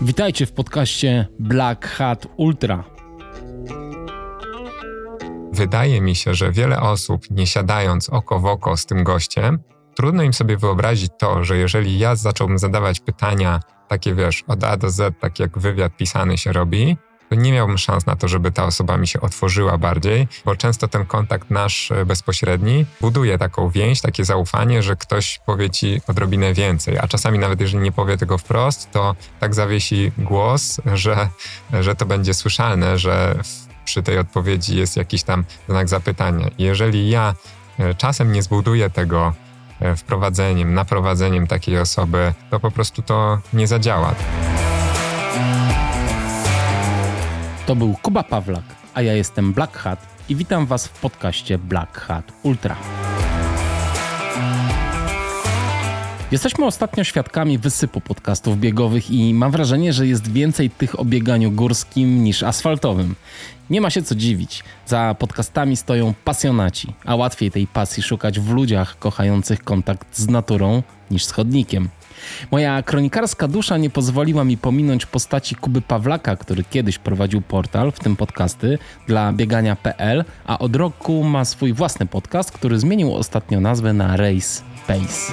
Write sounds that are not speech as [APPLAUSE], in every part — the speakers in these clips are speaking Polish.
Witajcie w podcaście Black Hat Ultra. Wydaje mi się, że wiele osób, nie siadając oko w oko z tym gościem, trudno im sobie wyobrazić to, że jeżeli ja zacząłbym zadawać pytania takie, wiesz, od A do Z, tak jak wywiad pisany się robi, to nie miałbym szans na to, żeby ta osoba mi się otworzyła bardziej, bo często ten kontakt nasz e, bezpośredni buduje taką więź, takie zaufanie, że ktoś powie ci odrobinę więcej, a czasami nawet jeżeli nie powie tego wprost, to tak zawiesi głos, że, że to będzie słyszalne, że przy tej odpowiedzi jest jakiś tam znak zapytania. jeżeli ja e, czasem nie zbuduję tego e, wprowadzeniem, naprowadzeniem takiej osoby, to po prostu to nie zadziała. To był Kuba Pawlak, a ja jestem Black Hat i witam Was w podcaście Black Hat Ultra. Jesteśmy ostatnio świadkami wysypu podcastów biegowych i mam wrażenie, że jest więcej tych o bieganiu górskim niż asfaltowym. Nie ma się co dziwić. Za podcastami stoją pasjonaci, a łatwiej tej pasji szukać w ludziach kochających kontakt z naturą niż z chodnikiem. Moja kronikarska dusza nie pozwoliła mi pominąć postaci Kuby Pawlaka, który kiedyś prowadził portal, w tym podcasty, dla biegania.pl, a od roku ma swój własny podcast, który zmienił ostatnio nazwę na Race Pace.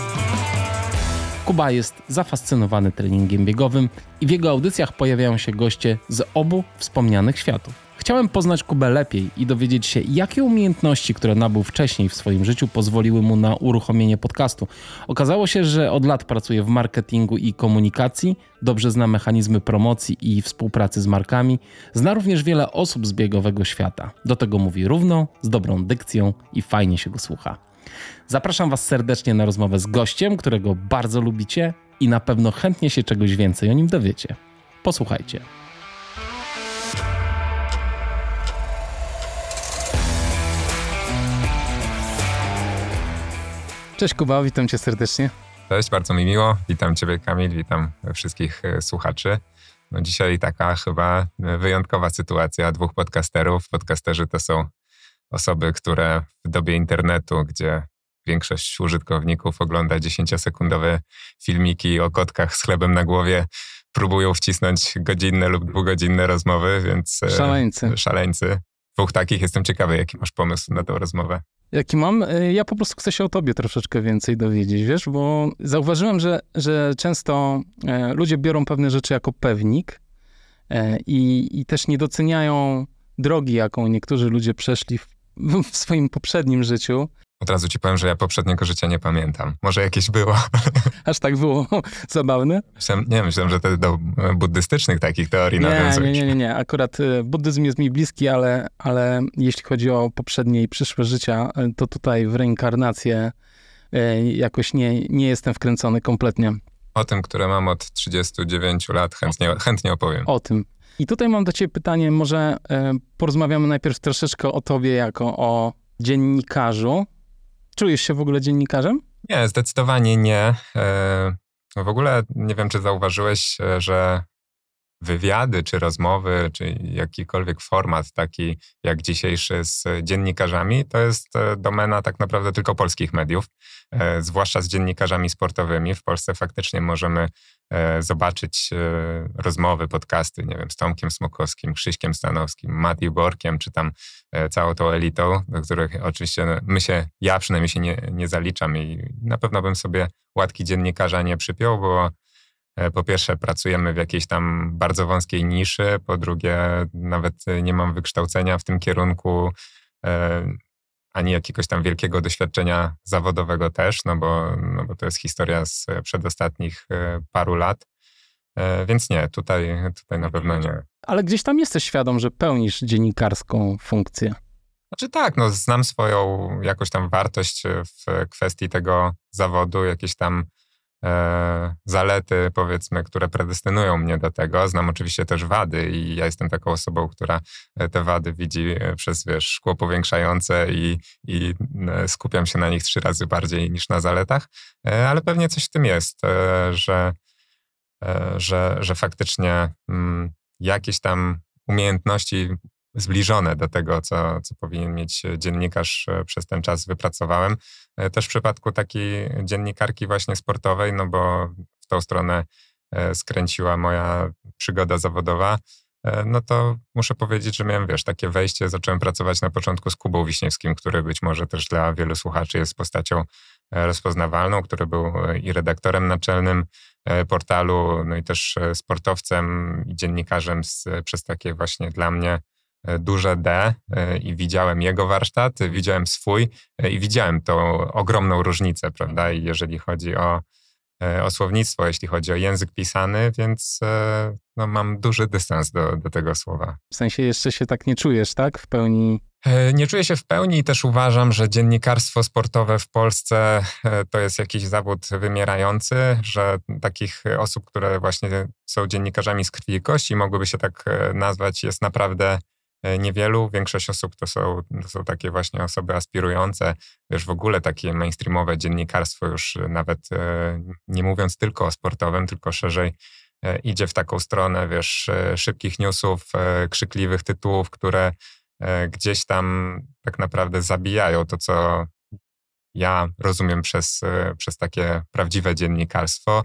Kuba jest zafascynowany treningiem biegowym i w jego audycjach pojawiają się goście z obu wspomnianych światów. Chciałem poznać Kubę lepiej i dowiedzieć się, jakie umiejętności, które nabył wcześniej w swoim życiu, pozwoliły mu na uruchomienie podcastu. Okazało się, że od lat pracuje w marketingu i komunikacji, dobrze zna mechanizmy promocji i współpracy z markami, zna również wiele osób z biegowego świata. Do tego mówi równo, z dobrą dykcją i fajnie się go słucha. Zapraszam Was serdecznie na rozmowę z gościem, którego bardzo lubicie i na pewno chętnie się czegoś więcej o nim dowiecie. Posłuchajcie. Cześć Kuba, witam cię serdecznie. Cześć, bardzo mi miło. Witam ciebie Kamil, witam wszystkich e, słuchaczy. No dzisiaj taka chyba wyjątkowa sytuacja dwóch podcasterów. Podcasterzy to są osoby, które w dobie internetu, gdzie większość użytkowników ogląda 10-sekundowe filmiki o kotkach z chlebem na głowie, próbują wcisnąć godzinne lub dwugodzinne rozmowy, więc... E, szaleńcy. Szaleńcy. Dwóch takich. Jestem ciekawy, jaki masz pomysł na tę rozmowę. Jaki mam? E, ja po prostu chcę się o tobie troszeczkę więcej dowiedzieć, wiesz, bo zauważyłem, że, że często e, ludzie biorą pewne rzeczy jako pewnik i, i też nie doceniają drogi, jaką niektórzy ludzie przeszli w, w swoim poprzednim życiu. Od razu ci powiem, że ja poprzedniego życia nie pamiętam. Może jakieś było. [LAUGHS] Aż tak było [LAUGHS] zabawne? Myślałem, nie, myślałem, że to do buddystycznych takich teorii nie, nawiązujesz. Nie, nie, nie, Akurat e, buddyzm jest mi bliski, ale, ale jeśli chodzi o poprzednie i przyszłe życia, e, to tutaj w reinkarnację e, jakoś nie, nie jestem wkręcony kompletnie. O tym, które mam od 39 lat, chętnie, chętnie opowiem. O tym. I tutaj mam do ciebie pytanie, może porozmawiamy najpierw troszeczkę o tobie jako o dziennikarzu, Czujesz się w ogóle dziennikarzem? Nie, zdecydowanie nie. E, w ogóle nie wiem, czy zauważyłeś, e, że wywiady, czy rozmowy, czy jakikolwiek format taki jak dzisiejszy z dziennikarzami, to jest e, domena tak naprawdę tylko polskich mediów, zwłaszcza z dziennikarzami sportowymi. W Polsce faktycznie możemy zobaczyć e, rozmowy, podcasty, nie wiem, z Tomkiem Smokowskim, Krzyśkiem Stanowskim, Mati Borkiem, czy tam e, całą tą elitą, do których oczywiście no, my się, ja przynajmniej się nie, nie zaliczam i na pewno bym sobie łatki dziennikarza nie przypiął, bo po pierwsze pracujemy w jakiejś tam bardzo wąskiej niszy, po drugie nawet nie mam wykształcenia w tym kierunku, ani jakiegoś tam wielkiego doświadczenia zawodowego też, no bo, no bo to jest historia z przedostatnich e, paru lat. E, więc nie, tutaj, tutaj na pewno nie. Ale gdzieś tam jesteś świadom, że pełnisz dziennikarską funkcję. Znaczy tak, no znam swoją jakoś tam wartość w kwestii tego zawodu, jakieś tam e, zalety, powiedzmy, które predestynują mnie do tego. Znam oczywiście też wady i ja jestem taką osobą, która e, te wady widzi e, przez, wiesz, szkło powiększające i, i e, skupiam się na nich trzy razy bardziej niż na zaletach, ale pewnie coś w tym jest, że, że, że faktycznie mm, jakieś tam umiejętności zbliżone do tego, co, co powinien mieć dziennikarz e, przez ten czas wypracowałem. E, też w przypadku takiej dziennikarki właśnie sportowej, no bo w tą stronę skręciła moja przygoda zawodowa, no to muszę powiedzieć, że miałem, wiesz, takie wejście, zacząłem pracować na początku z Kubą Wiśniewskim, który być może też dla wielu słuchaczy jest postacią rozpoznawalną, który był i redaktorem naczelnym portalu, no i też sportowcem i dziennikarzem z, przez takie właśnie dla mnie E, duże D e, i widziałem jego warsztat, widziałem swój e, i widziałem tą ogromną różnicę, prawda? Jeżeli chodzi o, o słownictwo, jeśli chodzi o język pisany, więc no, mam duży dystans do, do tego słowa. W sensie jeszcze się tak nie czujesz, tak? W pełni. Nie czuję się w pełni i też uważam, że dziennikarstwo sportowe w Polsce to jest jakiś zawód wymierający, że takich osób, które właśnie są dziennikarzami z krwi i kości, mogłyby się tak nazwać, jest naprawdę E, niewielu. Większość osób to są, to są takie właśnie osoby aspirujące, wiesz, w ogóle takie mainstreamowe dziennikarstwo już nawet e, nie mówiąc tylko o sportowym, tylko szerzej e, idzie w taką stronę, wiesz, szybkich newsów, krzykliwych tytułów, które gdzieś tam tak naprawdę zabijają to, co ja rozumiem przez, przez takie prawdziwe dziennikarstwo,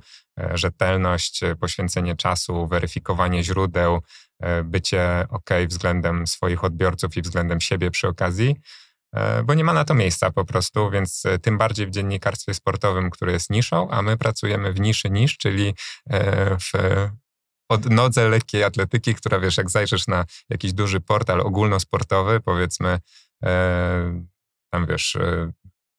rzetelność, poświęcenie czasu, weryfikowanie źródeł, E, bycie ok względem swoich odbiorców i względem siebie przy okazji, e, bo nie ma na to miejsca po prostu, więc e, tym bardziej w dziennikarstwie sportowym, które jest niszą, a my pracujemy w niszy nisz, czyli w odnodze lekkiej atletyki, która wiesz, jak zajrzysz na jakiś duży portal ogólnosportowy, powiedzmy, tam wiesz,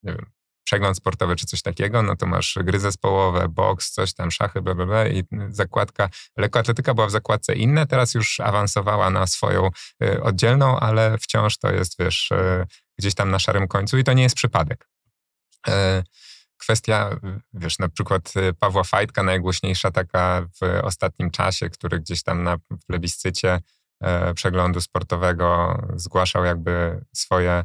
nie wiem, przegląd sportowy czy coś takiego, no to masz gry zespołowe, boks, coś tam, szachy, bla i zakładka, lekkoatletyka była w zakładce inne, teraz już awansowała na swoją y, oddzielną, ale wciąż to jest, wiesz, y, gdzieś tam na szarym końcu i to nie jest przypadek. Y, kwestia, wiesz, na przykład Pawła Fajtka, najgłośniejsza taka w ostatnim czasie, który gdzieś tam na plebiscycie przeglądu sportowego zgłaszał jakby swoje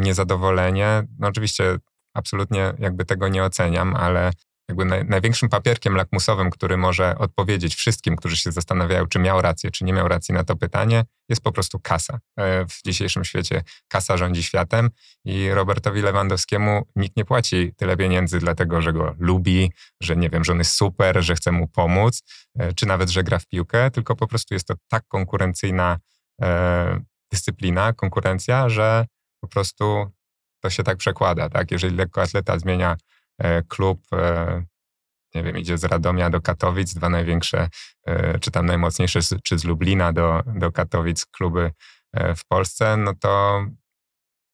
niezadowolenie. No oczywiście absolutnie jakby tego nie oceniam, ale jakby naj, największym papierkiem lakmusowym, który może odpowiedzieć wszystkim, którzy się zastanawiają, czy miał rację, czy nie miał racji na to pytanie, jest po prostu kasa. E, w dzisiejszym świecie kasa rządzi światem i Robertowi Lewandowskiemu nikt nie płaci tyle pieniędzy dlatego, że go lubi, że nie wiem, że on jest super, że chce mu pomóc, e, czy nawet, że gra w piłkę, tylko po prostu jest to tak konkurencyjna e, dyscyplina, konkurencja, że po prostu to się tak przekłada, tak? Jeżeli lekkoatleta zmienia e, klub, e, nie wiem, idzie z Radomia do Katowic, dwa największe, e, czy tam najmocniejsze, czy z Lublina do, do Katowic kluby w Polsce, no to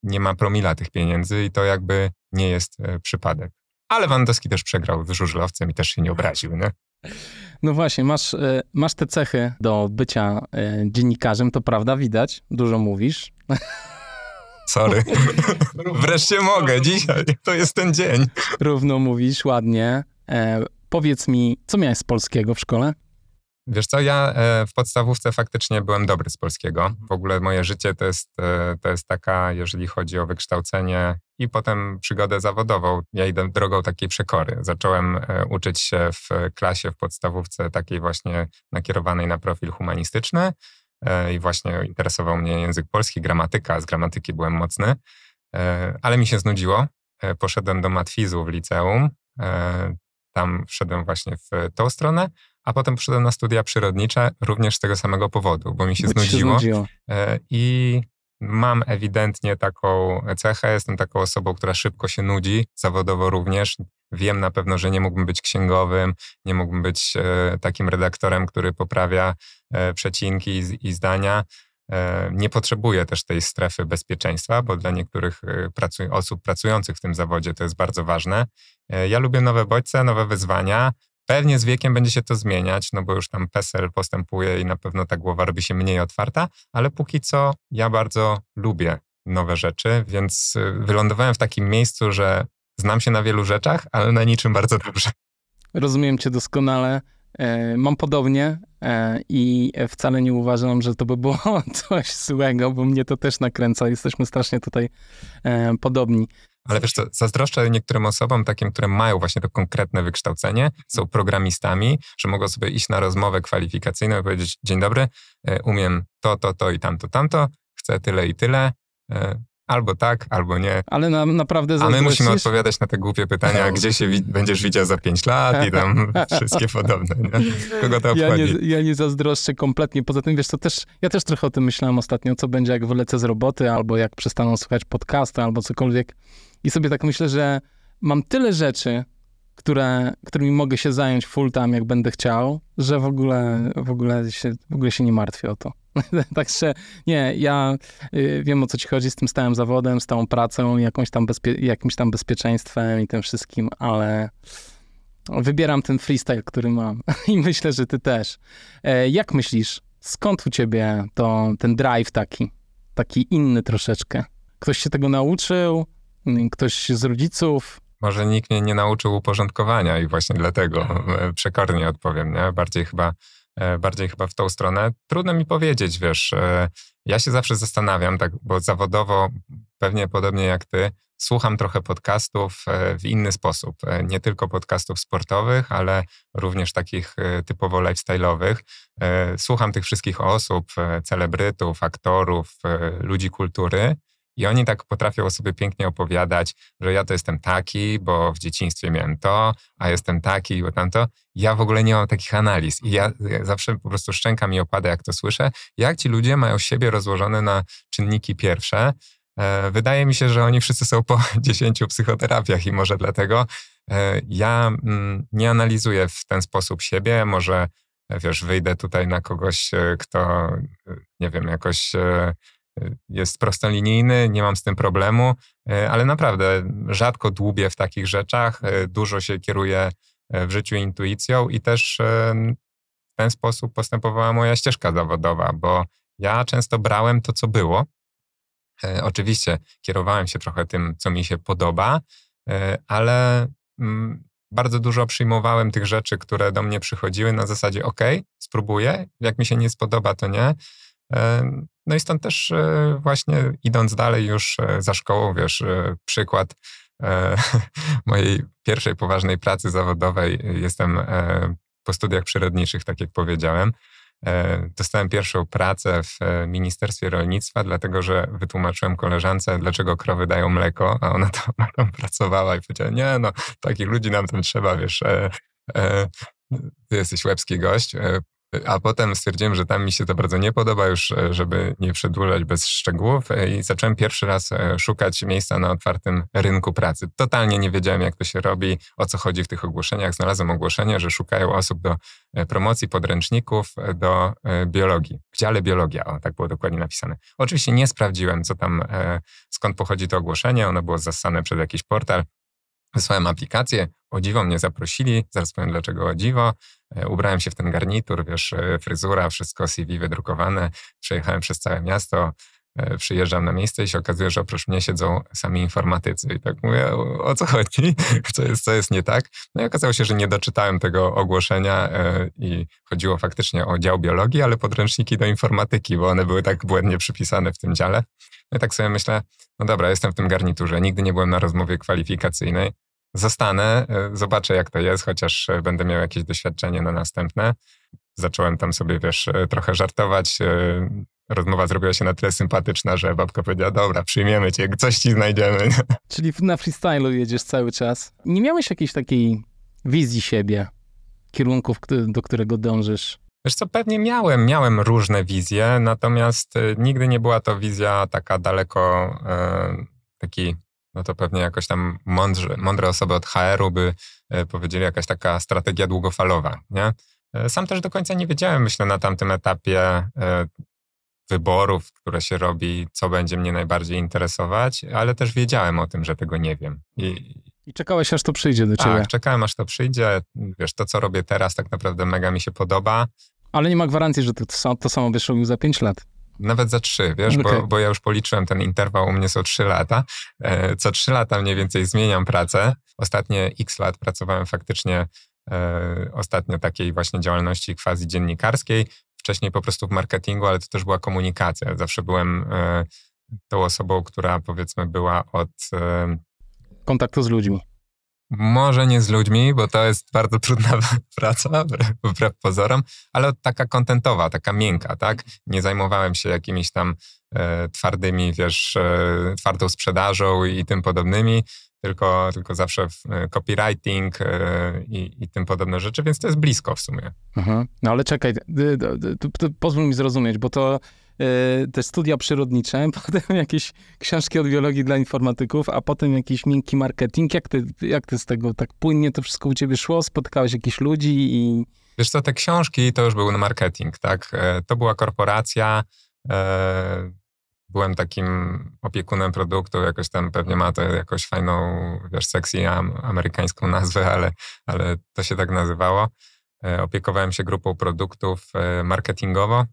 nie ma promila tych pieniędzy i to jakby nie jest przypadek. Ale Wandowski też przegrał z żużlowcem i też się nie obraził, nie? No właśnie, masz, masz te cechy do bycia dziennikarzem, to prawda, widać, dużo mówisz. [LAUGHS] Sorry. Wreszcie mogę, dzisiaj to jest ten dzień. Równo mówisz, ładnie. E, powiedz mi, co miałeś z polskiego w szkole? Wiesz co, ja e, w podstawówce faktycznie byłem dobry z polskiego. W ogóle moje życie to jest, e, to jest taka, jeżeli chodzi o wykształcenie i potem przygodę zawodową. Ja idę drogą takiej przekory. Zacząłem e, uczyć się w klasie w podstawówce takiej właśnie nakierowanej na profil humanistyczny. E, i właśnie interesował mnie język polski, gramatyka. Z gramatyki byłem mocny, e, ale mi się znudziło. E, poszedłem do matwizu w liceum. Tam wszedłem właśnie w tą stronę, a potem poszedłem na studia przyrodnicze również z tego samego powodu, bo mi się, znudziło. się znudziło. I mam ewidentnie taką cechę, jestem taką osobą, która szybko się nudzi, zawodowo również. Wiem na pewno, że nie mógłbym być księgowym, nie mógłbym być e, takim redaktorem, który poprawia e, przecinki i, i zdania. E, nie potrzebuję też tej strefy bezpieczeństwa, bo dla niektórych pracuj osób pracujących w tym zawodzie to jest bardzo ważne. Ja lubię nowe bodźce, nowe wyzwania. Pewnie z wiekiem będzie się to zmieniać, no bo już tam PESEL postępuje i na pewno ta głowa robi się mniej otwarta, ale póki co ja bardzo lubię nowe rzeczy, więc wylądowałem w takim miejscu, że Znam się na wielu rzeczach, ale na niczym bardzo dobrze. Rozumiem cię doskonale. E, mam podobnie e, i wcale nie uważam, że to by było [LAUGHS] coś złego, bo mnie to też nakręca. Jesteśmy strasznie tutaj e, podobni. Ale wiesz co, zazdroszczę niektórym osobom, takim, które mają właśnie to konkretne wykształcenie, są programistami, że mogą sobie iść na rozmowę kwalifikacyjną i powiedzieć, dzień dobry, umiem to, to, to i tamto, tamto, chcę tyle i tyle, albo tak, albo nie. Ale na, naprawdę A my musimy odpowiadać na te głupie pytania, No. gdzie się wi- będziesz widział za pięć lat i tam [LAUGHS] wszystkie podobne, nie? Kogo to Ja obchodzi? nie, ja nie zazdroszczę kompletnie. Poza tym, wiesz co, też, ja też trochę o tym myślałem ostatnio, co będzie, jak wylecę z roboty, albo jak przestaną słuchać podcastu, albo cokolwiek. I sobie tak myślę, że mam tyle rzeczy, które, którymi mogę się zająć full time, jak będę chciał, że w ogóle, w ogóle, się, w ogóle się nie martwię o to. [LAUGHS] Także nie, ja y, wiem o co ci chodzi z tym stałym zawodem, z tą pracą, jakąś tam bezpie- jakimś tam bezpieczeństwem i tym wszystkim, ale wybieram ten freestyle, który mam [LAUGHS] i myślę, że ty też. E, jak myślisz, skąd u ciebie to, ten drive taki, taki inny troszeczkę? Ktoś się tego nauczył? Ktoś z rodziców? Może nikt mnie nie nauczył uporządkowania i właśnie dlatego e, przekornie odpowiem, nie? Bardziej chyba, e, bardziej chyba w tą stronę. Trudno mi powiedzieć, wiesz, e, ja się zawsze zastanawiam, tak, bo zawodowo, pewnie podobnie jak ty, słucham trochę podcastów w inny sposób. Nie tylko podcastów sportowych, ale również takich typowo lifestyle'owych. Słucham tych wszystkich osób, celebrytów, aktorów, ludzi kultury i oni tak potrafią sobie pięknie opowiadać, że ja to jestem taki, bo w dzieciństwie miałem to, a jestem taki, bo tamto. Ja w ogóle nie mam takich analiz i ja, ja zawsze po prostu szczęka mi opada, jak to słyszę. Jak ci ludzie mają siebie rozłożone na czynniki pierwsze? E, Wydaje mi się, że oni wszyscy są po [LAUGHS] 10 psychoterapiach i może dlatego e, ja mm, nie analizuję w ten sposób siebie. Może, wiesz, wyjdę tutaj na kogoś, e, kto, e, nie wiem, jakoś e, jest prostolinijny, nie mam z tym problemu, e, ale naprawdę rzadko dłubię w takich rzeczach, e, dużo się kieruję e, w życiu intuicją i też w ten sposób postępowała moja ścieżka zawodowa, bo ja często brałem to, co było. Oczywiście kierowałem się trochę tym, co mi się podoba, ale mm, bardzo dużo przyjmowałem tych rzeczy, które do mnie przychodziły na zasadzie ok, spróbuję, jak mi się nie spodoba, to nie. No i stąd też e, właśnie idąc dalej już e, za szkołą, wiesz, e, przykład [LAUGHS] mojej pierwszej poważnej pracy zawodowej. Jestem po studiach przyrodniczych, tak jak powiedziałem. Dostałem pierwszą pracę w Ministerstwie Rolnictwa, dlatego że wytłumaczyłem koleżance, dlaczego krowy dają mleko, a ona [LAUGHS] tam, tam pracowała i powiedziała, nie no, takich ludzi nam tam trzeba, wiesz, ty jesteś łebski gość. A potem stwierdziłem, że tam mi się to bardzo nie podoba, już e, żeby nie przedłużać bez szczegółów e, i zacząłem pierwszy raz e, szukać miejsca na otwartym rynku pracy. Totalnie nie wiedziałem, jak to się robi, o co chodzi w tych ogłoszeniach. Znalazłem ogłoszenie, że szukają osób do promocji podręczników do biologii. W dziale biologia, o, tak było dokładnie napisane. Oczywiście nie sprawdziłem, co tam, skąd pochodzi to ogłoszenie. Ono było zassane przez jakiś portal. Wysłałem aplikację, o dziwo mnie zaprosili, zaraz powiem dlaczego o dziwo. E, Ubrałem się w ten garnitur, wiesz, e, fryzura, wszystko CV wydrukowane. Przejechałem przez całe miasto, e, przyjeżdżam na miejsce i się okazuje, że oprócz mnie siedzą sami informatycy. I tak mówię, o, co chodzi? [LAUGHS] Co jest, co jest nie tak? No i okazało się, że nie doczytałem tego ogłoszenia i chodziło faktycznie o dział biologii, ale podręczniki do informatyki, bo one były tak błędnie przypisane w tym dziale. No i tak sobie myślę, no dobra, jestem w tym garniturze, nigdy nie byłem na rozmowie kwalifikacyjnej. Zostanę, e, zobaczę jak to jest, chociaż e, będę miał jakieś doświadczenie na następne. Zacząłem tam sobie, wiesz, e, trochę żartować. Rozmowa zrobiła się na tyle sympatyczna, że babka powiedziała, dobra, przyjmiemy cię, coś ci znajdziemy. [LAUGHS] Czyli na freestylu jedziesz cały czas. Nie miałeś jakiejś takiej wizji siebie, kierunków, do którego dążysz? Wiesz co, pewnie miałem, miałem różne wizje, natomiast nigdy nie była to wizja taka daleko, e, taki, no to pewnie jakoś tam mądrze, mądre osoby od HR-u by e, powiedzieli jakaś taka strategia długofalowa, nie? E, Sam też do końca nie wiedziałem, myślę, na tamtym etapie e, wyborów, które się robi, co będzie mnie najbardziej interesować, ale też wiedziałem o tym, że tego nie wiem. I, I czekałeś, aż to przyjdzie do ciebie. tak, czekałem aż to przyjdzie. Wiesz, to co robię teraz tak naprawdę mega mi się podoba. Ale nie ma gwarancji, że to, to, samo- to samo byś robił za 5 lat. Nawet za trzy, wiesz, Okej. bo, bo ja już policzyłem ten interwał, u mnie są trzy lata. E, Co trzy lata mniej więcej zmieniam pracę. Ostatnie x lat pracowałem faktycznie e, ostatnio takiej właśnie działalności quasi dziennikarskiej. Wcześniej po prostu w marketingu, ale to też była komunikacja. Zawsze byłem e, tą osobą, która powiedzmy była od e, Kontaktu z ludźmi. Może nie z ludźmi, bo to jest bardzo [LAUGHS] trudna [LAUGHS] praca, wbrew pozorom, ale taka kontentowa, taka miękka, tak? Nie zajmowałem się jakimiś tam twardymi, wiesz, twardą sprzedażą i tym podobnymi, tylko, tylko zawsze copywriting i, i tym podobne rzeczy, więc to jest blisko w sumie. Mhm. No ale czekaj, pozwól mi zrozumieć, bo to te studia przyrodnicze, [LAUGHS] potem jakieś książki od biologii dla informatyków, a potem jakiś miękki marketing. Jak ty, jak ty z tego tak płynnie to wszystko u ciebie szło? Spotykałeś jakichś ludzi i... Wiesz co, te książki to już był marketing, tak? E, to była korporacja, e, byłem takim opiekunem produktu, jakoś tam pewnie ma to jakąś fajną, wiesz, sexy amerykańską nazwę, ale, ale to się tak nazywało. E, opiekowałem się grupą produktów marketingowo.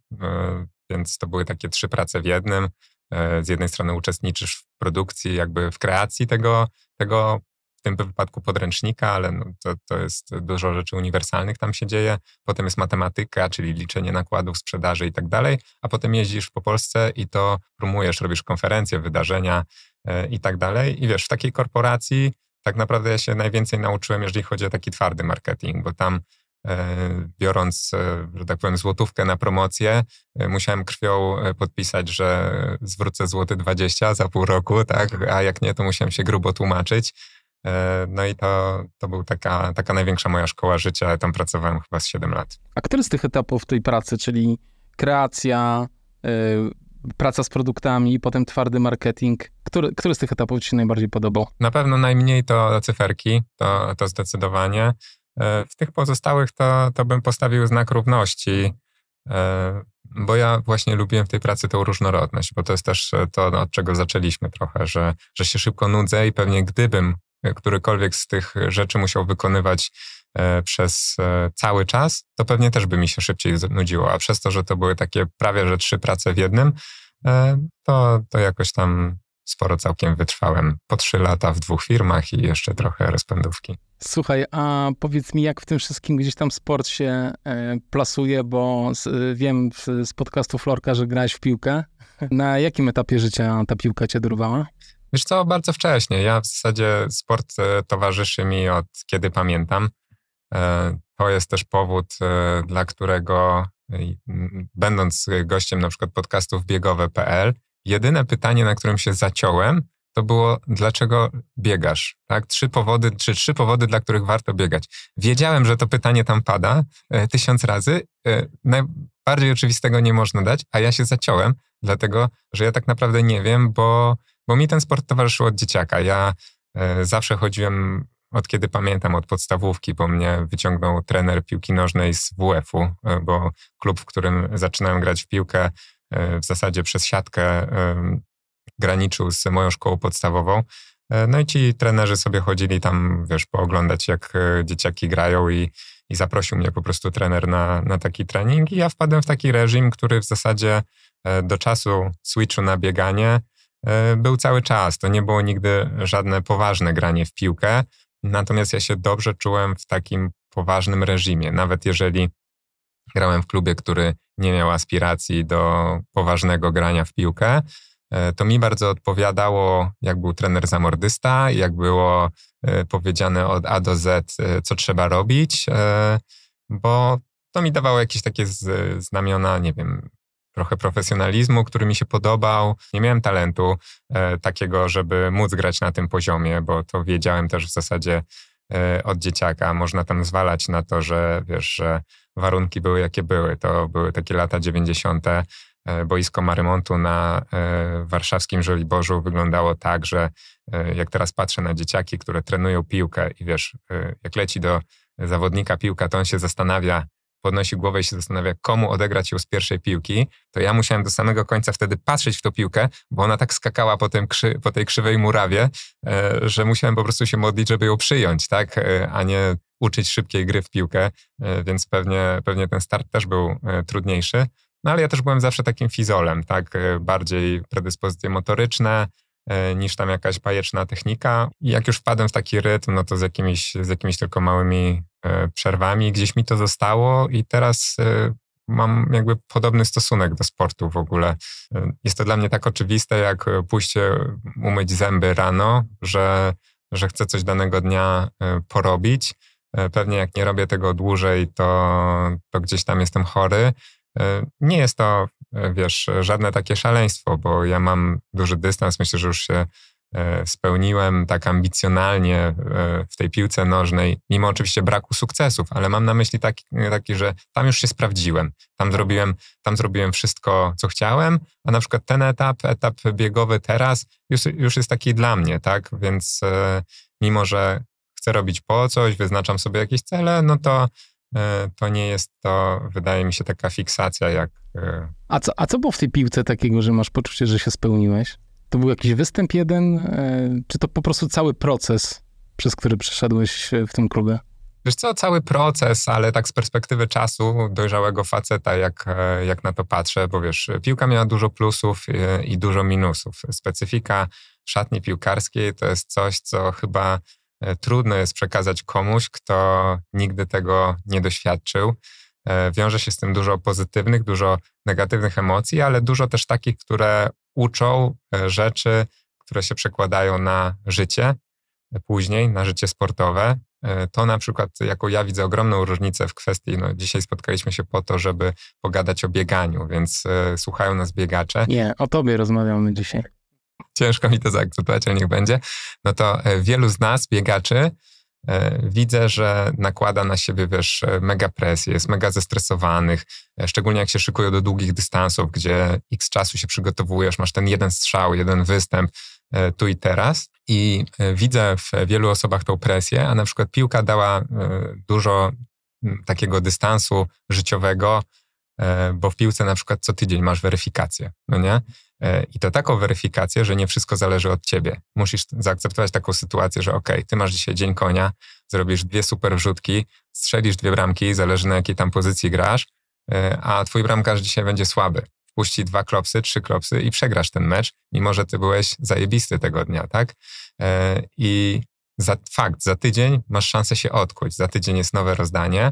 Więc to były takie trzy prace w jednym. E, z jednej strony uczestniczysz w produkcji, jakby w kreacji tego, tego w tym wypadku podręcznika, ale no to, to jest dużo rzeczy uniwersalnych tam się dzieje. Potem jest matematyka, czyli liczenie nakładów, sprzedaży i tak dalej, a potem jeździsz po Polsce i to promujesz, robisz konferencje, wydarzenia e, i tak dalej. I wiesz, w takiej korporacji tak naprawdę ja się najwięcej nauczyłem, jeżeli chodzi o taki twardy marketing, bo tam biorąc, e, że tak powiem, złotówkę na promocję, e, musiałem krwią podpisać, że zwrócę złoty 20 za pół roku, tak? A jak nie, to musiałem się grubo tłumaczyć. No i to, to była taka, taka największa moja szkoła życia. Tam pracowałem chyba z 7 lat. A który z tych etapów tej pracy, czyli kreacja, praca z produktami, potem twardy marketing, który, który z tych etapów ci się najbardziej podobał? Na pewno najmniej to cyferki, to, to zdecydowanie. E, w tych pozostałych to, to bym postawił znak równości, e, bo ja właśnie lubiłem w tej pracy tą różnorodność, bo to jest też to, od czego zaczęliśmy trochę, że, że się szybko nudzę i pewnie gdybym którykolwiek z tych rzeczy musiał wykonywać e, przez cały czas, to pewnie też by mi się szybciej nudziło. A przez to, że to były takie prawie że trzy prace w jednym, to, to jakoś tam sporo całkiem wytrwałem. Po trzy lata w dwóch firmach i jeszcze trochę rozpędówki. Słuchaj, a powiedz mi, jak w tym wszystkim gdzieś tam sport się e, plasuje, bo z, wiem z, podcastu Florka, że grałeś w piłkę. [LAUGHS] Na jakim etapie życia ta piłka cię dorwała? Wiesz co, bardzo wcześnie. Ja w zasadzie sport e, towarzyszy mi od kiedy pamiętam. E, to jest też powód, e, dla którego będąc gościem na przykład podcastów biegowe.pl, jedyne pytanie, na którym się zaciąłem, to było, dlaczego biegasz? Tak? Trzy powody, czy trzy powody, dla których warto biegać. Wiedziałem, że to pytanie tam pada e, tysiąc razy. E, najbardziej oczywistego nie można dać, a ja się zaciąłem, dlatego, że ja tak naprawdę nie wiem, bo, bo mi ten sport towarzyszył od dzieciaka. Ja e, zawsze chodziłem od kiedy pamiętam, od podstawówki, bo mnie wyciągnął trener piłki nożnej z WF-u, e, bo klub, w którym zaczynałem grać w piłkę, w zasadzie przez siatkę graniczył z moją szkołą podstawową. E, no i ci trenerzy sobie chodzili tam, wiesz, pooglądać, jak e, dzieciaki grają i, i zaprosił mnie po prostu trener na, na taki trening i ja wpadłem w taki reżim, który w zasadzie e, do czasu switchu na bieganie był cały czas. To nie było nigdy żadne poważne granie w piłkę, natomiast ja się dobrze czułem w takim poważnym reżimie. Nawet jeżeli grałem w klubie, który nie miał aspiracji do poważnego grania w piłkę, E, to mi bardzo odpowiadało, jak był trener zamordysta, jak było e, powiedziane od A do Z, e, co trzeba robić, bo to mi dawało jakieś takie znamiona, nie wiem, trochę profesjonalizmu, który mi się podobał. Nie miałem talentu takiego, żeby móc grać na tym poziomie, bo to wiedziałem też w zasadzie od dzieciaka. Można tam zwalać na to, że wiesz, że warunki były jakie były. To były takie lata 90. E, boisko Marymontu na e, warszawskim Żoliborzu wyglądało tak, że e, jak teraz patrzę na dzieciaki, które trenują piłkę i wiesz, jak leci do zawodnika piłka, to on się zastanawia, podnosi głowę i się zastanawia, komu odegrać ją z pierwszej piłki, to ja musiałem do samego końca wtedy patrzeć w tą piłkę, bo ona tak skakała po, tym po tej krzywej murawie, że musiałem po prostu się modlić, żeby ją przyjąć, tak, a nie uczyć szybkiej gry w piłkę, więc pewnie, pewnie ten start też był trudniejszy. No ale ja też byłem zawsze takim fizolem, tak? E, bardziej predyspozycje motoryczne e, niż tam jakaś bajeczna technika. Jak już wpadłem w taki rytm, no to z jakimiś, z jakimiś tylko małymi e, przerwami gdzieś mi to zostało i teraz mam jakby podobny stosunek do sportu w ogóle. Jest to dla mnie tak oczywiste, jak pójście umyć zęby rano, że, że chcę coś danego dnia porobić. Pewnie jak nie robię tego dłużej, to, to gdzieś tam jestem chory. Nie jest to, wiesz, żadne takie szaleństwo, bo ja mam duży dystans, myślę, że już się E, spełniłem tak ambicjonalnie e, w tej piłce nożnej, mimo oczywiście braku sukcesów, ale mam na myśli taki, taki, że tam już się sprawdziłem. Tam zrobiłem, tam zrobiłem wszystko, co chciałem, a na przykład ten etap, etap biegowy teraz już, już jest taki dla mnie, tak? Więc e, mimo, że chcę robić po coś, wyznaczam sobie jakieś cele, no to to nie jest to, wydaje mi się, taka fiksacja jak. A co, a co było w tej piłce takiego, że masz poczucie, że się spełniłeś? To był jakiś występ jeden, e, czy to po prostu cały proces, przez który przeszedłeś w tym klubie? Wiesz co, cały proces, ale tak z perspektywy czasu dojrzałego faceta, jak, e, jak na to patrzę, bo wiesz, piłka miała dużo plusów e, i dużo minusów. Specyfika szatni piłkarskiej to jest coś, co chyba trudno jest przekazać komuś, kto nigdy tego nie doświadczył. Wiąże się z tym dużo pozytywnych, dużo negatywnych emocji, ale dużo też takich, które uczą e, rzeczy, które się przekładają na życie e, później, na życie sportowe. E, to na przykład, jako ja widzę ogromną różnicę w kwestii, no dzisiaj spotkaliśmy się po to, żeby pogadać o bieganiu, więc słuchają nas biegacze. Nie, o tobie rozmawiamy dzisiaj. Ciężko mi to zaakceptować, ale niech będzie. No to wielu z nas, biegaczy, E, widzę, że nakłada na siebie, wiesz, e, mega presję, jest mega zestresowanych, e, szczególnie jak się szykują do długich dystansów, gdzie x czasu się przygotowujesz, masz ten jeden strzał, jeden występ tu i teraz. I widzę w wielu osobach tą presję, a na przykład piłka dała dużo takiego dystansu życiowego, bo w piłce na przykład co tydzień masz weryfikację, no nie? E, I to taką weryfikację, że nie wszystko zależy od ciebie. Musisz zaakceptować taką sytuację, że ok, ty masz dzisiaj dzień konia, zrobisz dwie super wrzutki, strzelisz dwie bramki, zależy na jakiej tam pozycji grasz, e, a twój bramkarz dzisiaj będzie słaby. Wpuści dwa klopsy, trzy klopsy i przegrasz ten mecz, mimo że ty byłeś zajebisty tego dnia, tak? E, I za, fakt, za tydzień masz szansę się odkuć, za tydzień jest nowe rozdanie, E,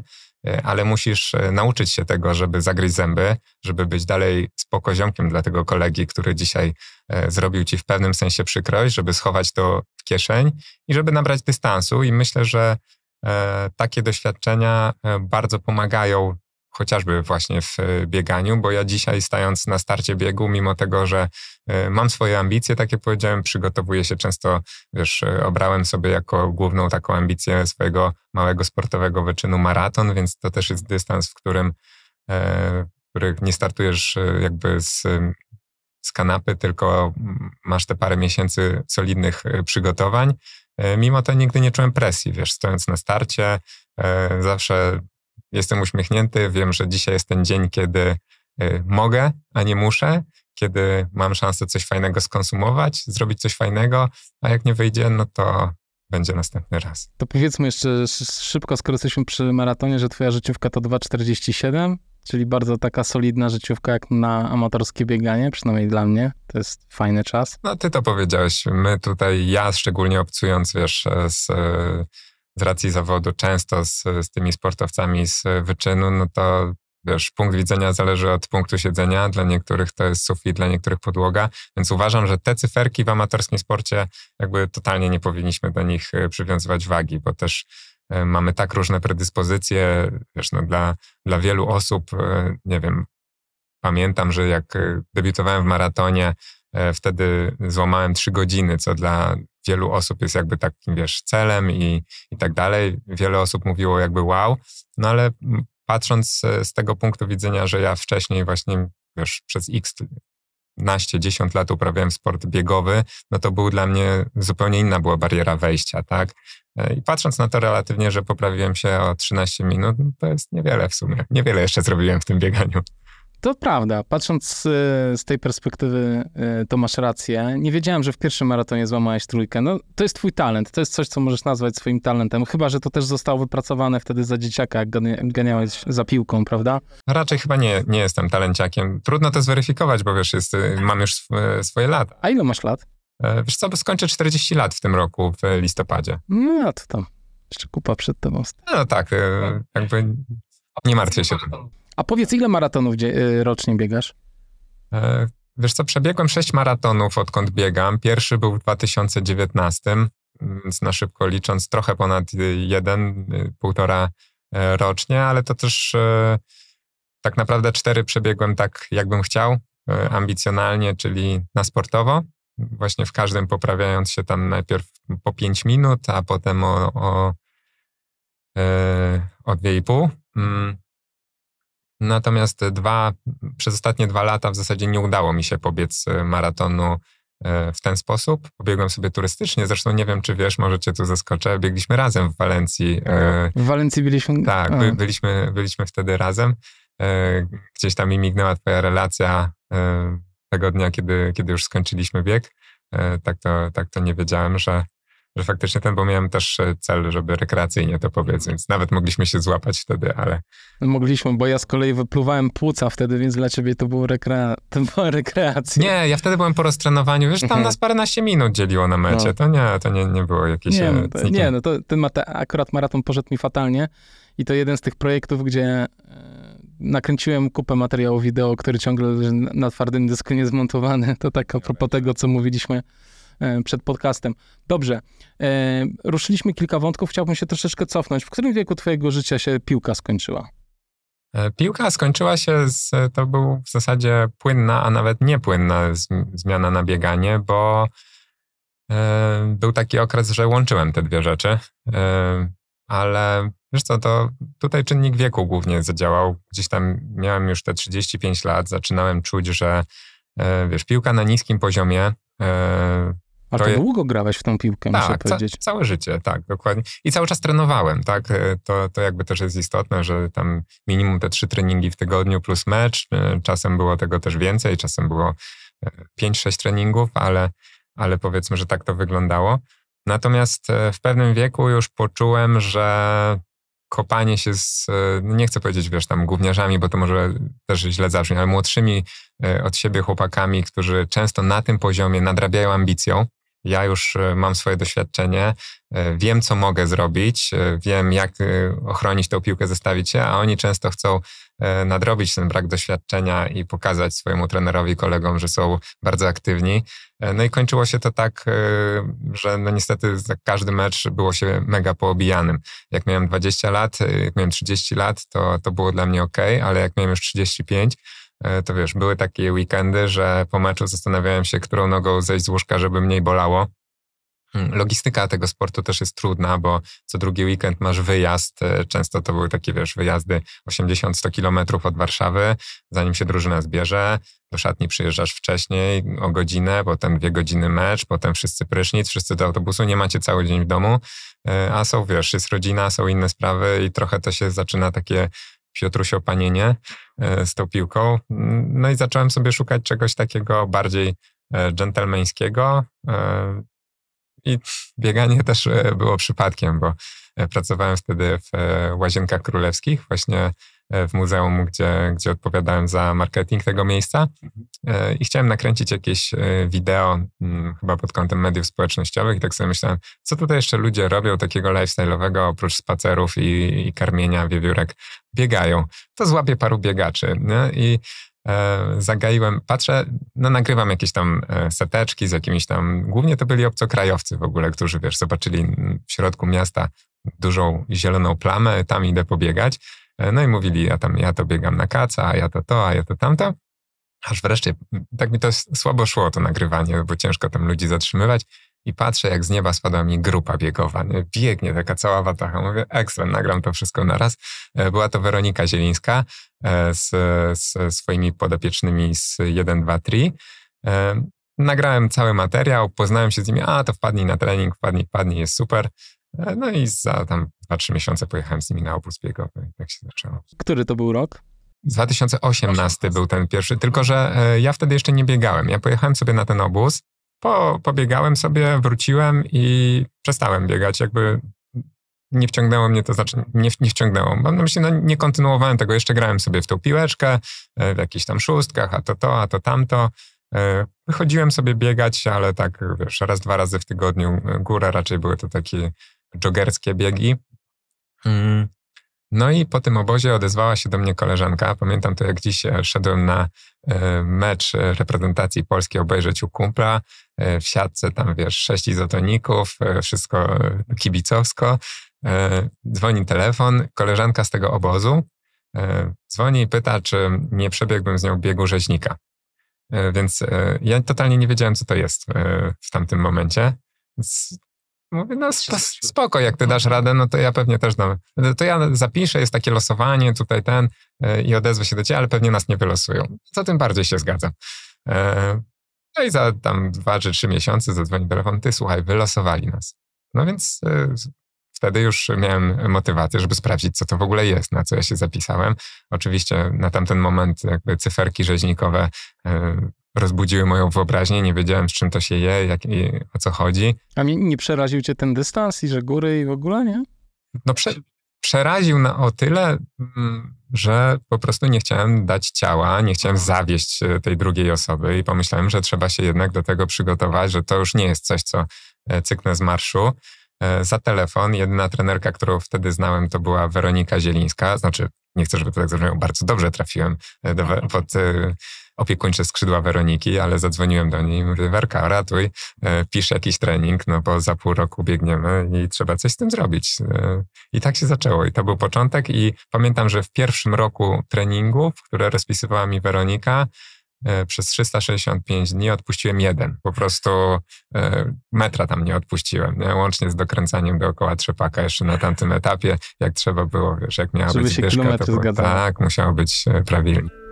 ale musisz e, nauczyć się tego, żeby zagryźć zęby, żeby być dalej spokoziomkiem dla tego kolegi, który dzisiaj e, zrobił ci w pewnym sensie przykrość, żeby schować to w kieszeń i żeby nabrać dystansu. I myślę, że takie doświadczenia bardzo pomagają chociażby właśnie w e, bieganiu, bo ja dzisiaj stając na starcie biegu, mimo tego, że e, mam swoje ambicje, tak jak powiedziałem, przygotowuję się często, wiesz, e, obrałem sobie jako główną taką ambicję swojego małego sportowego wyczynu maraton, więc to też jest dystans, w którym, w którym nie startujesz jakby z, z kanapy, tylko masz te parę miesięcy solidnych przygotowań. Mimo to nigdy nie czułem presji, wiesz, stojąc na starcie, zawsze Jestem uśmiechnięty, wiem, że dzisiaj jest ten dzień, kiedy y, mogę, a nie muszę, kiedy mam szansę coś fajnego skonsumować, zrobić coś fajnego, a jak nie wyjdzie, no to będzie następny raz. To powiedzmy jeszcze szybko, skoro jesteśmy przy maratonie, że twoja życiówka to 2,47, czyli bardzo taka solidna życiówka jak na amatorskie bieganie, przynajmniej dla mnie. To jest fajny czas. No ty to powiedziałeś. My tutaj, ja szczególnie obcując, wiesz, z z racji zawodu często z, z tymi sportowcami z wyczynu, no to wiesz, punkt widzenia zależy od punktu siedzenia. Dla niektórych to jest sufit, dla niektórych podłoga. Więc uważam, że te cyferki w amatorskim sporcie jakby totalnie nie powinniśmy do nich e, przywiązywać wagi, bo też e, mamy tak różne predyspozycje, wiesz, no dla, dla wielu osób, e, nie wiem, pamiętam, że jak debiutowałem w maratonie, wtedy złamałem trzy godziny, co dla wielu osób jest jakby takim, wiesz, celem i, i tak dalej. Wiele osób mówiło jakby wow, no ale patrząc z tego punktu widzenia, że ja wcześniej właśnie, wiesz, przez x naście, 10 lat uprawiałem sport biegowy, no to był dla mnie zupełnie inna była bariera wejścia, tak? I patrząc na to relatywnie, że poprawiłem się o 13 minut, no to jest niewiele w sumie. Niewiele jeszcze zrobiłem w tym bieganiu. To prawda. Patrząc z, z tej perspektywy, e, to masz rację. Nie wiedziałem, że w pierwszym maratonie złamałeś trójkę. No, to jest twój talent. To jest coś, co możesz nazwać swoim talentem. Chyba, że to też zostało wypracowane wtedy za dzieciaka, jak ganiałeś za piłką, prawda? Raczej chyba nie, nie jestem talenciakiem. Trudno to zweryfikować, bo wiesz, jest, y, mam już swoje lata. A ile masz lat? E, wiesz co, skończę 40 lat w tym roku, w listopadzie. No to tam. Jeszcze kupa przed tobą. No tak, y, jakby nie martwię się. A powiedz, ile maratonów y, rocznie biegasz? E, wiesz co, przebiegłem sześć maratonów, odkąd biegam. Pierwszy był w 2019, więc na szybko licząc trochę ponad jeden, y, półtora e, rocznie, ale to też e, tak naprawdę cztery przebiegłem tak, jakbym chciał, ambicjonalnie, czyli na sportowo. Właśnie w każdym poprawiając się tam najpierw po 5 minut, a potem o, o, o 2,5. Natomiast dwa, przez ostatnie dwa lata w zasadzie nie udało mi się pobiec maratonu E, w ten sposób. Pobiegłem sobie turystycznie, zresztą nie wiem, czy wiesz, może cię tu zaskoczę, biegliśmy razem w Walencji. E, w Walencji byliśmy? Tak, by, byliśmy, byliśmy wtedy razem. E, gdzieś tam mi mignęła twoja relacja tego dnia, kiedy, kiedy już skończyliśmy bieg. Tak to, tak to nie wiedziałem, że, że faktycznie ten, bo miałem też e, cel, żeby rekreacyjnie to powiedz, więc nawet mogliśmy się złapać wtedy, ale... Mogliśmy, bo ja z kolei wypluwałem płuca wtedy, więc dla ciebie to, było rekrea... to była rekreacja. Nie, ja wtedy byłem po roztrenowaniu, wiesz, tam mhm. nas paręnaście minut dzieliło na mecie, no. to nie, to nie, nie było jakieś... Nie, e, no, to, nie, no to ten mate, akurat maraton poszedł mi fatalnie i to jeden z tych projektów, gdzie e, nakręciłem kupę materiału wideo, który ciągle leży na twardym dysku niezmontowany, to tak a propos tego, co mówiliśmy przed podcastem. Dobrze, e, ruszyliśmy kilka wątków, chciałbym się troszeczkę cofnąć. W którym wieku twojego życia się piłka skończyła? E, piłka skończyła się, z, to był w zasadzie płynna, a nawet niepłynna zmiana na bieganie, bo był taki okres, że łączyłem te dwie rzeczy, ale wiesz co, to tutaj czynnik wieku głównie zadziałał. Gdzieś tam miałem już te 35 lat, zaczynałem czuć, że wiesz, piłka na niskim poziomie a to, to długo grałeś w tą piłkę, tak, muszę powiedzieć. Ca całe życie, tak, dokładnie. I cały czas trenowałem, tak. E, to, to jakby też jest istotne, że tam minimum te trzy treningi w tygodniu plus mecz. E, czasem było tego też więcej, czasem było e, pięć, sześć treningów, ale, ale powiedzmy, że tak to wyglądało. Natomiast w pewnym wieku już poczułem, że kopanie się z, nie chcę powiedzieć, wiesz, tam gówniarzami, bo to może też źle zabrzmi, ale młodszymi od siebie chłopakami, którzy często na tym poziomie nadrabiają ambicją, ja już e, mam swoje doświadczenie, e, wiem, co mogę zrobić, e, wiem, jak ochronić tą piłkę, zestawić się, a oni często chcą nadrobić ten brak doświadczenia i pokazać swojemu trenerowi, kolegom, że są bardzo aktywni. No i kończyło się to tak, że no niestety każdy mecz było się mega poobijanym. Jak miałem 20 lat, jak miałem 30 lat, to, to było dla mnie ok, ale jak miałem już 35, E, to wiesz, były takie weekendy, że po meczu zastanawiałem się, którą nogą zejść z łóżka, żeby mniej bolało. Hmm, logistyka tego sportu też jest trudna, bo co drugi weekend masz wyjazd. E, często to były takie, wiesz, wyjazdy 80-100 kilometrów od Warszawy, zanim się drużyna zbierze. Do szatni przyjeżdżasz wcześniej o godzinę, potem dwie godziny mecz, potem wszyscy prysznic, wszyscy do autobusu, nie macie cały dzień w domu, e, a są, wiesz, jest rodzina, są inne sprawy i trochę to się zaczyna takie Piotrusio Panienie e, z tą piłką. No i zacząłem sobie szukać czegoś takiego bardziej e, dżentelmeńskiego. E, I bieganie też było przypadkiem, bo pracowałem wtedy w Łazienkach Królewskich, właśnie w muzeum, gdzie, gdzie odpowiadałem za marketing tego miejsca e, i chciałem nakręcić jakieś e, wideo, mm, chyba pod kątem mediów społecznościowych i tak sobie myślałem, co tutaj jeszcze ludzie robią takiego lifestyle'owego, oprócz spacerów i, i karmienia wiewiórek, biegają. To złapię paru biegaczy nie? i e, zagaiłem, patrzę, no nagrywam jakieś tam seteczki z jakimiś tam, głównie to byli obcokrajowcy w ogóle, którzy, wiesz, zobaczyli w środku miasta dużą zieloną plamę, tam idę pobiegać E, no i mówili, ja tam, ja to biegam na kaca, a ja to to, a ja to tamto. Aż wreszcie, tak mi to słabo szło to nagrywanie, bo ciężko tam ludzi zatrzymywać. I patrzę, jak z nieba spadła mi grupa biegowa. Nie? Biegnie taka cała watacha. Mówię, ekstra, nagram to wszystko naraz. E, była to Weronika Zielińska e, z, z swoimi podopiecznymi z 1, 2, 3. Nagrałem cały materiał, poznałem się z nimi, a to wpadnij na trening, wpadnij, wpadnij, jest super. E, no i za tam 2-3 miesiące pojechałem z nimi na obóz biegowy. Tak się zaczęło. Który to był rok? 2018 był ten pierwszy, tylko że e, ja wtedy jeszcze nie biegałem. Ja pojechałem sobie na ten obóz, po, pobiegałem sobie, wróciłem i przestałem biegać. Jakby nie wciągnęło mnie to, znaczy nie, nie wciągnęło. Mam na myśli, no nie kontynuowałem tego, jeszcze grałem sobie w tą piłeczkę, e, w jakichś tam szóstkach, a to to, a to tamto. Wychodziłem sobie biegać, ale tak, wiesz, raz, dwa razy w tygodniu. Górę raczej były to takie joggerskie biegi. Mm. No i po tym obozie odezwała się do mnie koleżanka. Pamiętam to, jak dziś e, szedłem na e, mecz reprezentacji polskiej obejrzeć u kumpla. E, w siatce tam, wiesz, sześć izotoników, wszystko kibicowsko. Dzwoni telefon, koleżanka z tego obozu dzwoni i pyta, czy nie przebiegłbym z nią biegu rzeźnika. Więc ja totalnie nie wiedziałem, co to jest w tamtym momencie. Więc mówię, no spoko, jak ty dasz radę, no to ja pewnie też dam. To ja zapiszę, jest takie losowanie, tutaj ten i odezwę się do ciebie, ale pewnie nas nie wylosują. Co tym bardziej się zgadzam. No i za tam dwa czy trzy miesiące zadzwoni telefon, ty słuchaj, wylosowali nas. No więc y, wtedy już miałem motywację, żeby sprawdzić, co to w ogóle jest, na co ja się zapisałem. Oczywiście na tamten moment jakby cyferki rzeźnikowe rozbudziły moją wyobraźnię, nie wiedziałem, z czym to się je, jak, i, o co chodzi. A mnie nie przeraził cię ten dystans i że góry i w ogóle, nie? No prze, przeraził na o tyle, mm, że po prostu nie chciałem dać ciała, nie chciałem zawieść e, tej drugiej osoby i pomyślałem, że trzeba się jednak do tego przygotować, że to już nie jest coś, co e, cyknę z marszu. E, za telefon jedyna trenerka, którą wtedy znałem, to była Weronika Zielińska. Znaczy, nie chcę, żeby to tak zabrzmiało, bardzo dobrze trafiłem do, pod opiekuńcze skrzydła Weroniki, ale zadzwoniłem do niej i mówię, Werka, ratuj, e, pisz jakiś trening, no bo za pół roku biegniemy i trzeba coś z tym zrobić. E, I tak się zaczęło i to był początek i pamiętam, że w pierwszym roku treningów, które rozpisywała mi Weronika, e, przez 365 dni odpuściłem jeden. Po prostu metra tam nie odpuściłem, nie? łącznie z dokręcaniem dookoła trzepaka jeszcze na tamtym etapie, jak trzeba było, wiesz, jak miała Żeby być się dyszka, to było, tak, musiało być prawidłowo.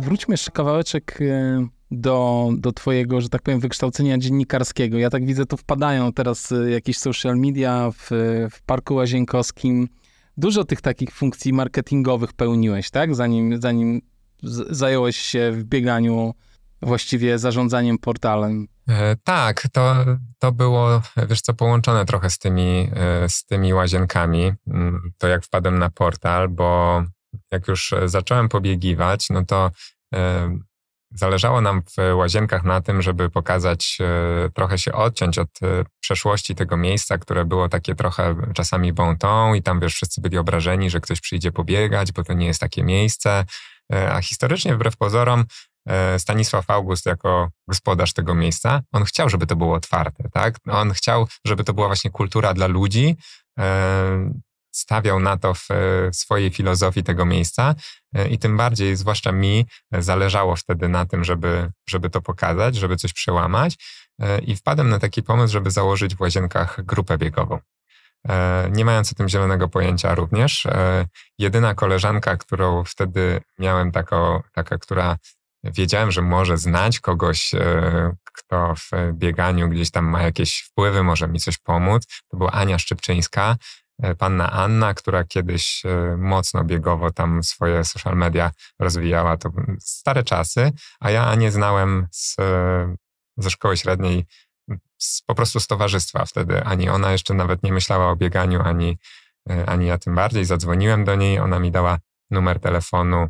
Wróćmy jeszcze kawałeczek e, do, do twojego, że tak powiem, wykształcenia dziennikarskiego. Ja tak widzę, tu wpadają teraz e, jakieś social media w, w Parku Łazienkowskim. Dużo tych takich funkcji marketingowych pełniłeś, tak? Zanim, zanim zająłeś się w bieganiu właściwie zarządzaniem portalem. E, tak, to, to było, wiesz co, połączone trochę z tymi, z tymi łazienkami. Mm, to jak wpadłem na portal, bo jak już zacząłem pobiegiwać, no to Zależało nam w łazienkach na tym, żeby pokazać, e, trochę się odciąć od e, przeszłości tego miejsca, które było takie trochę czasami ton i tam wiesz, wszyscy byli obrażeni, że ktoś przyjdzie pobiegać, bo to nie jest takie miejsce. E, a historycznie, wbrew pozorom, Stanisław August jako gospodarz tego miejsca, on chciał, żeby to było otwarte, tak? On chciał, żeby to była właśnie kultura dla ludzi, stawiał na to w, w swojej filozofii tego miejsca e, i tym bardziej, zwłaszcza mi, zależało wtedy na tym, żeby, żeby to pokazać, żeby coś przełamać e, i wpadłem na taki pomysł, żeby założyć w Łazienkach grupę biegową. E, nie mając o tym zielonego pojęcia również, jedyna koleżanka, którą wtedy miałem, tako, taka, która wiedziałem, że może znać kogoś, kto w bieganiu gdzieś tam ma jakieś wpływy, może mi coś pomóc, to była Ania Szczypczyńska, panna Anna, która kiedyś e, mocno biegowo tam swoje social media rozwijała. To stare czasy, a ja nie znałem z, e, ze szkoły średniej, z, po prostu z towarzystwa wtedy. Ani ona jeszcze nawet nie myślała o bieganiu, ani, ani ja tym bardziej. Zadzwoniłem do niej, ona mi dała numer telefonu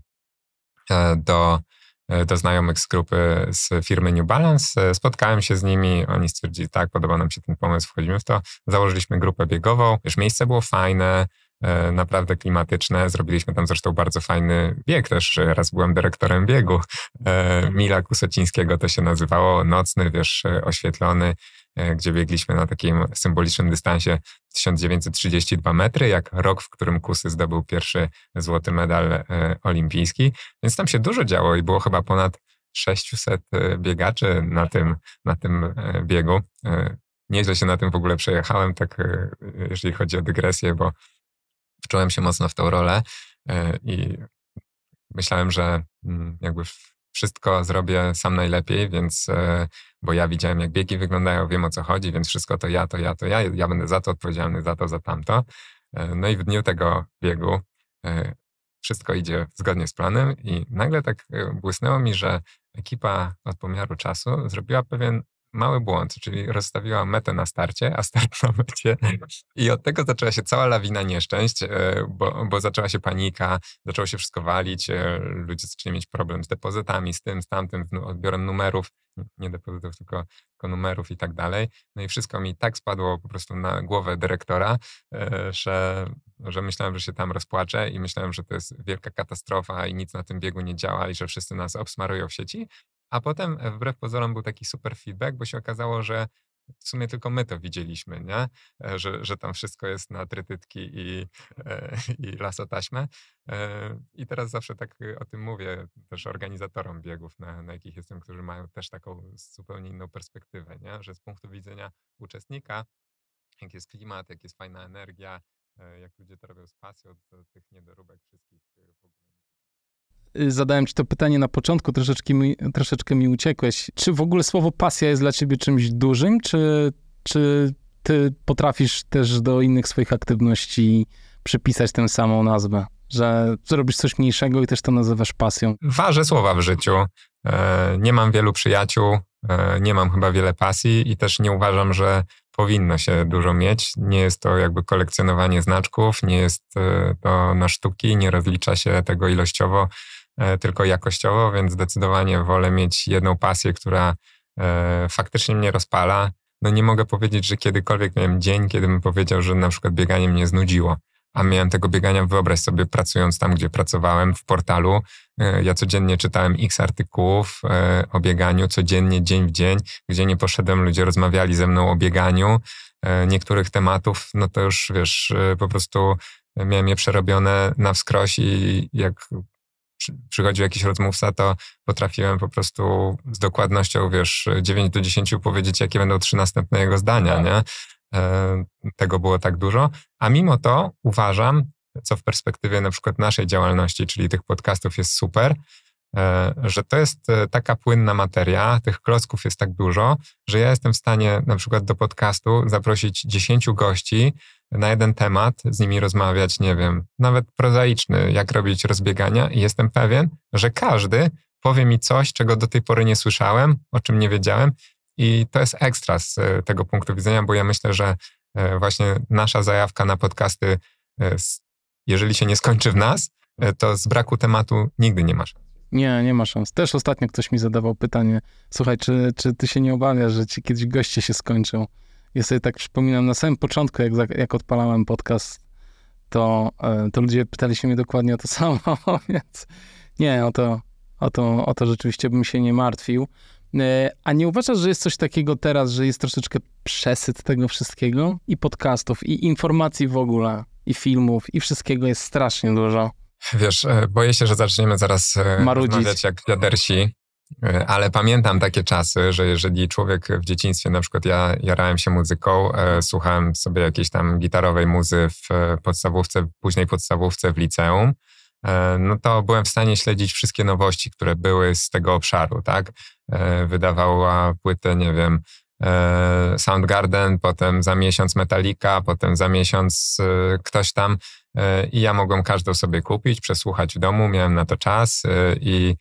do E, do znajomych z grupy z firmy New Balance. E, spotkałem się z nimi, oni stwierdzili, tak, podoba nam się ten pomysł, wchodzimy w to. Założyliśmy grupę biegową. Już miejsce było fajne, e, naprawdę klimatyczne. Zrobiliśmy tam zresztą bardzo fajny bieg też. Raz byłem dyrektorem biegu. Mila Kusocińskiego to się nazywało. Nocny, wiesz, oświetlony. E, gdzie biegliśmy na takim symbolicznym dystansie 1932 metry, jak rok, w którym Kusy zdobył pierwszy złoty medal e, olimpijski. Więc tam się dużo działo i było chyba ponad 600 e, biegaczy na tym, na tym biegu. Nieźle się na tym w ogóle przejechałem, tak jeżeli chodzi o dygresję, bo wczułem się mocno w tą rolę i myślałem, że mm, jakby wszystko zrobię sam najlepiej, więc, e, bo ja widziałem, jak biegi wyglądają, wiem o co chodzi, więc wszystko to ja, to ja, to ja, ja będę za to odpowiedzialny, za to, za tamto. E, no i w dniu tego biegu e, wszystko idzie zgodnie z planem i nagle tak błysnęło mi, że ekipa od pomiaru czasu zrobiła pewien mały błąd, czyli rozstawiła metę na starcie, a start na mecie. I od tego zaczęła się cała lawina nieszczęść, e, bo, bo zaczęła się panika, zaczęło się wszystko walić, e, ludzie zaczęli mieć problem z depozytami, z tym, z tamtym, odbiorem numerów, nie depozytów, tylko, tylko numerów i tak dalej. No i wszystko mi tak spadło po prostu na głowę dyrektora, e, że, że myślałem, że się tam rozpłaczę i myślałem, że to jest wielka katastrofa i nic na tym biegu nie działa i że wszyscy nas obsmarują w sieci. A potem, e, wbrew pozorom, był taki super feedback, bo się okazało, że w sumie tylko my to widzieliśmy, nie? E, że, że tam wszystko jest na trytytki i, i lasotaśmę. I teraz zawsze tak o tym mówię też organizatorom biegów, na, na jakich jestem, którzy mają też taką zupełnie inną perspektywę, nie? że z punktu widzenia uczestnika, jak jest klimat, jak jest fajna energia, jak ludzie to robią z pasją, to tych niedoróbek wszystkich w ogóle Y, zadałem ci to pytanie na początku, troszeczkę mi, troszeczkę mi uciekłeś. Czy w ogóle słowo pasja jest dla ciebie czymś dużym, czy, czy ty potrafisz też do innych swoich aktywności przypisać tę samą nazwę? Że zrobisz coś mniejszego i też to nazywasz pasją? Ważę słowa w życiu. E, nie mam wielu przyjaciół, e, nie mam chyba wiele pasji i też nie uważam, że powinno się dużo mieć. Nie jest to jakby kolekcjonowanie znaczków, nie jest e, to na sztuki, nie rozlicza się tego ilościowo. E, tylko jakościowo, więc zdecydowanie wolę mieć jedną pasję, która e, faktycznie mnie rozpala. No nie mogę powiedzieć, że kiedykolwiek miałem dzień, kiedy bym powiedział, że na przykład bieganie mnie znudziło. A miałem tego biegania, wyobraź sobie, pracując tam, gdzie pracowałem, w portalu. E, ja codziennie czytałem x artykułów o bieganiu, codziennie, dzień w dzień. Gdzie nie poszedłem, ludzie rozmawiali ze mną o bieganiu. Niektórych tematów, no to już wiesz, po prostu miałem je przerobione na wskroś i jak przychodził jakiś rozmówca, to potrafiłem po prostu z dokładnością, wiesz, 9 do 10 powiedzieć, jakie będą trzy następne jego zdania, tak. nie? E, tego było tak dużo. A mimo to uważam, co w perspektywie na przykład naszej działalności, czyli tych podcastów jest super, e, że to jest e, taka płynna materia, tych klocków jest tak dużo, że ja jestem w stanie na przykład do podcastu zaprosić 10 gości, na jeden temat, z nimi rozmawiać, nie wiem, nawet prozaiczny, jak robić rozbiegania i jestem pewien, że każdy powie mi coś, czego do tej pory nie słyszałem, o czym nie wiedziałem i to jest ekstra z e, tego punktu widzenia, bo ja myślę, że e, właśnie nasza zajawka na podcasty, e, jeżeli się nie skończy w nas, to z braku tematu nigdy nie masz. Nie, nie ma szans. Też ostatnio ktoś mi zadawał pytanie, słuchaj, czy, czy ty się nie obawiasz, że ci kiedyś goście się skończą? Ja sobie tak przypominam, na samym początku, jak, jak odpalałem podcast, to, e, to ludzie pytali się mnie dokładnie o to [LAUGHS] samo, więc nie, o to, o, to, o to rzeczywiście bym się nie martwił. E, a nie uważasz, że jest coś takiego teraz, że jest troszeczkę przesyt tego wszystkiego? I podcastów, i informacji w ogóle, i filmów, i wszystkiego jest strasznie dużo. Wiesz, e, boję się, że zaczniemy zaraz Marudzić. rozmawiać jak wiadersi, ale pamiętam takie czasy, że jeżeli człowiek w dzieciństwie, na przykład ja jarałem się muzyką, e, słuchałem sobie jakiejś tam gitarowej muzy w podstawówce, późnej podstawówce w liceum, e, no to byłem w stanie śledzić wszystkie nowości, które były z tego obszaru, tak? Wydawała płytę, nie wiem, Soundgarden, potem za miesiąc Metallica, potem za miesiąc ktoś tam i ja mogłem każdą sobie kupić, przesłuchać w domu, miałem na to czas i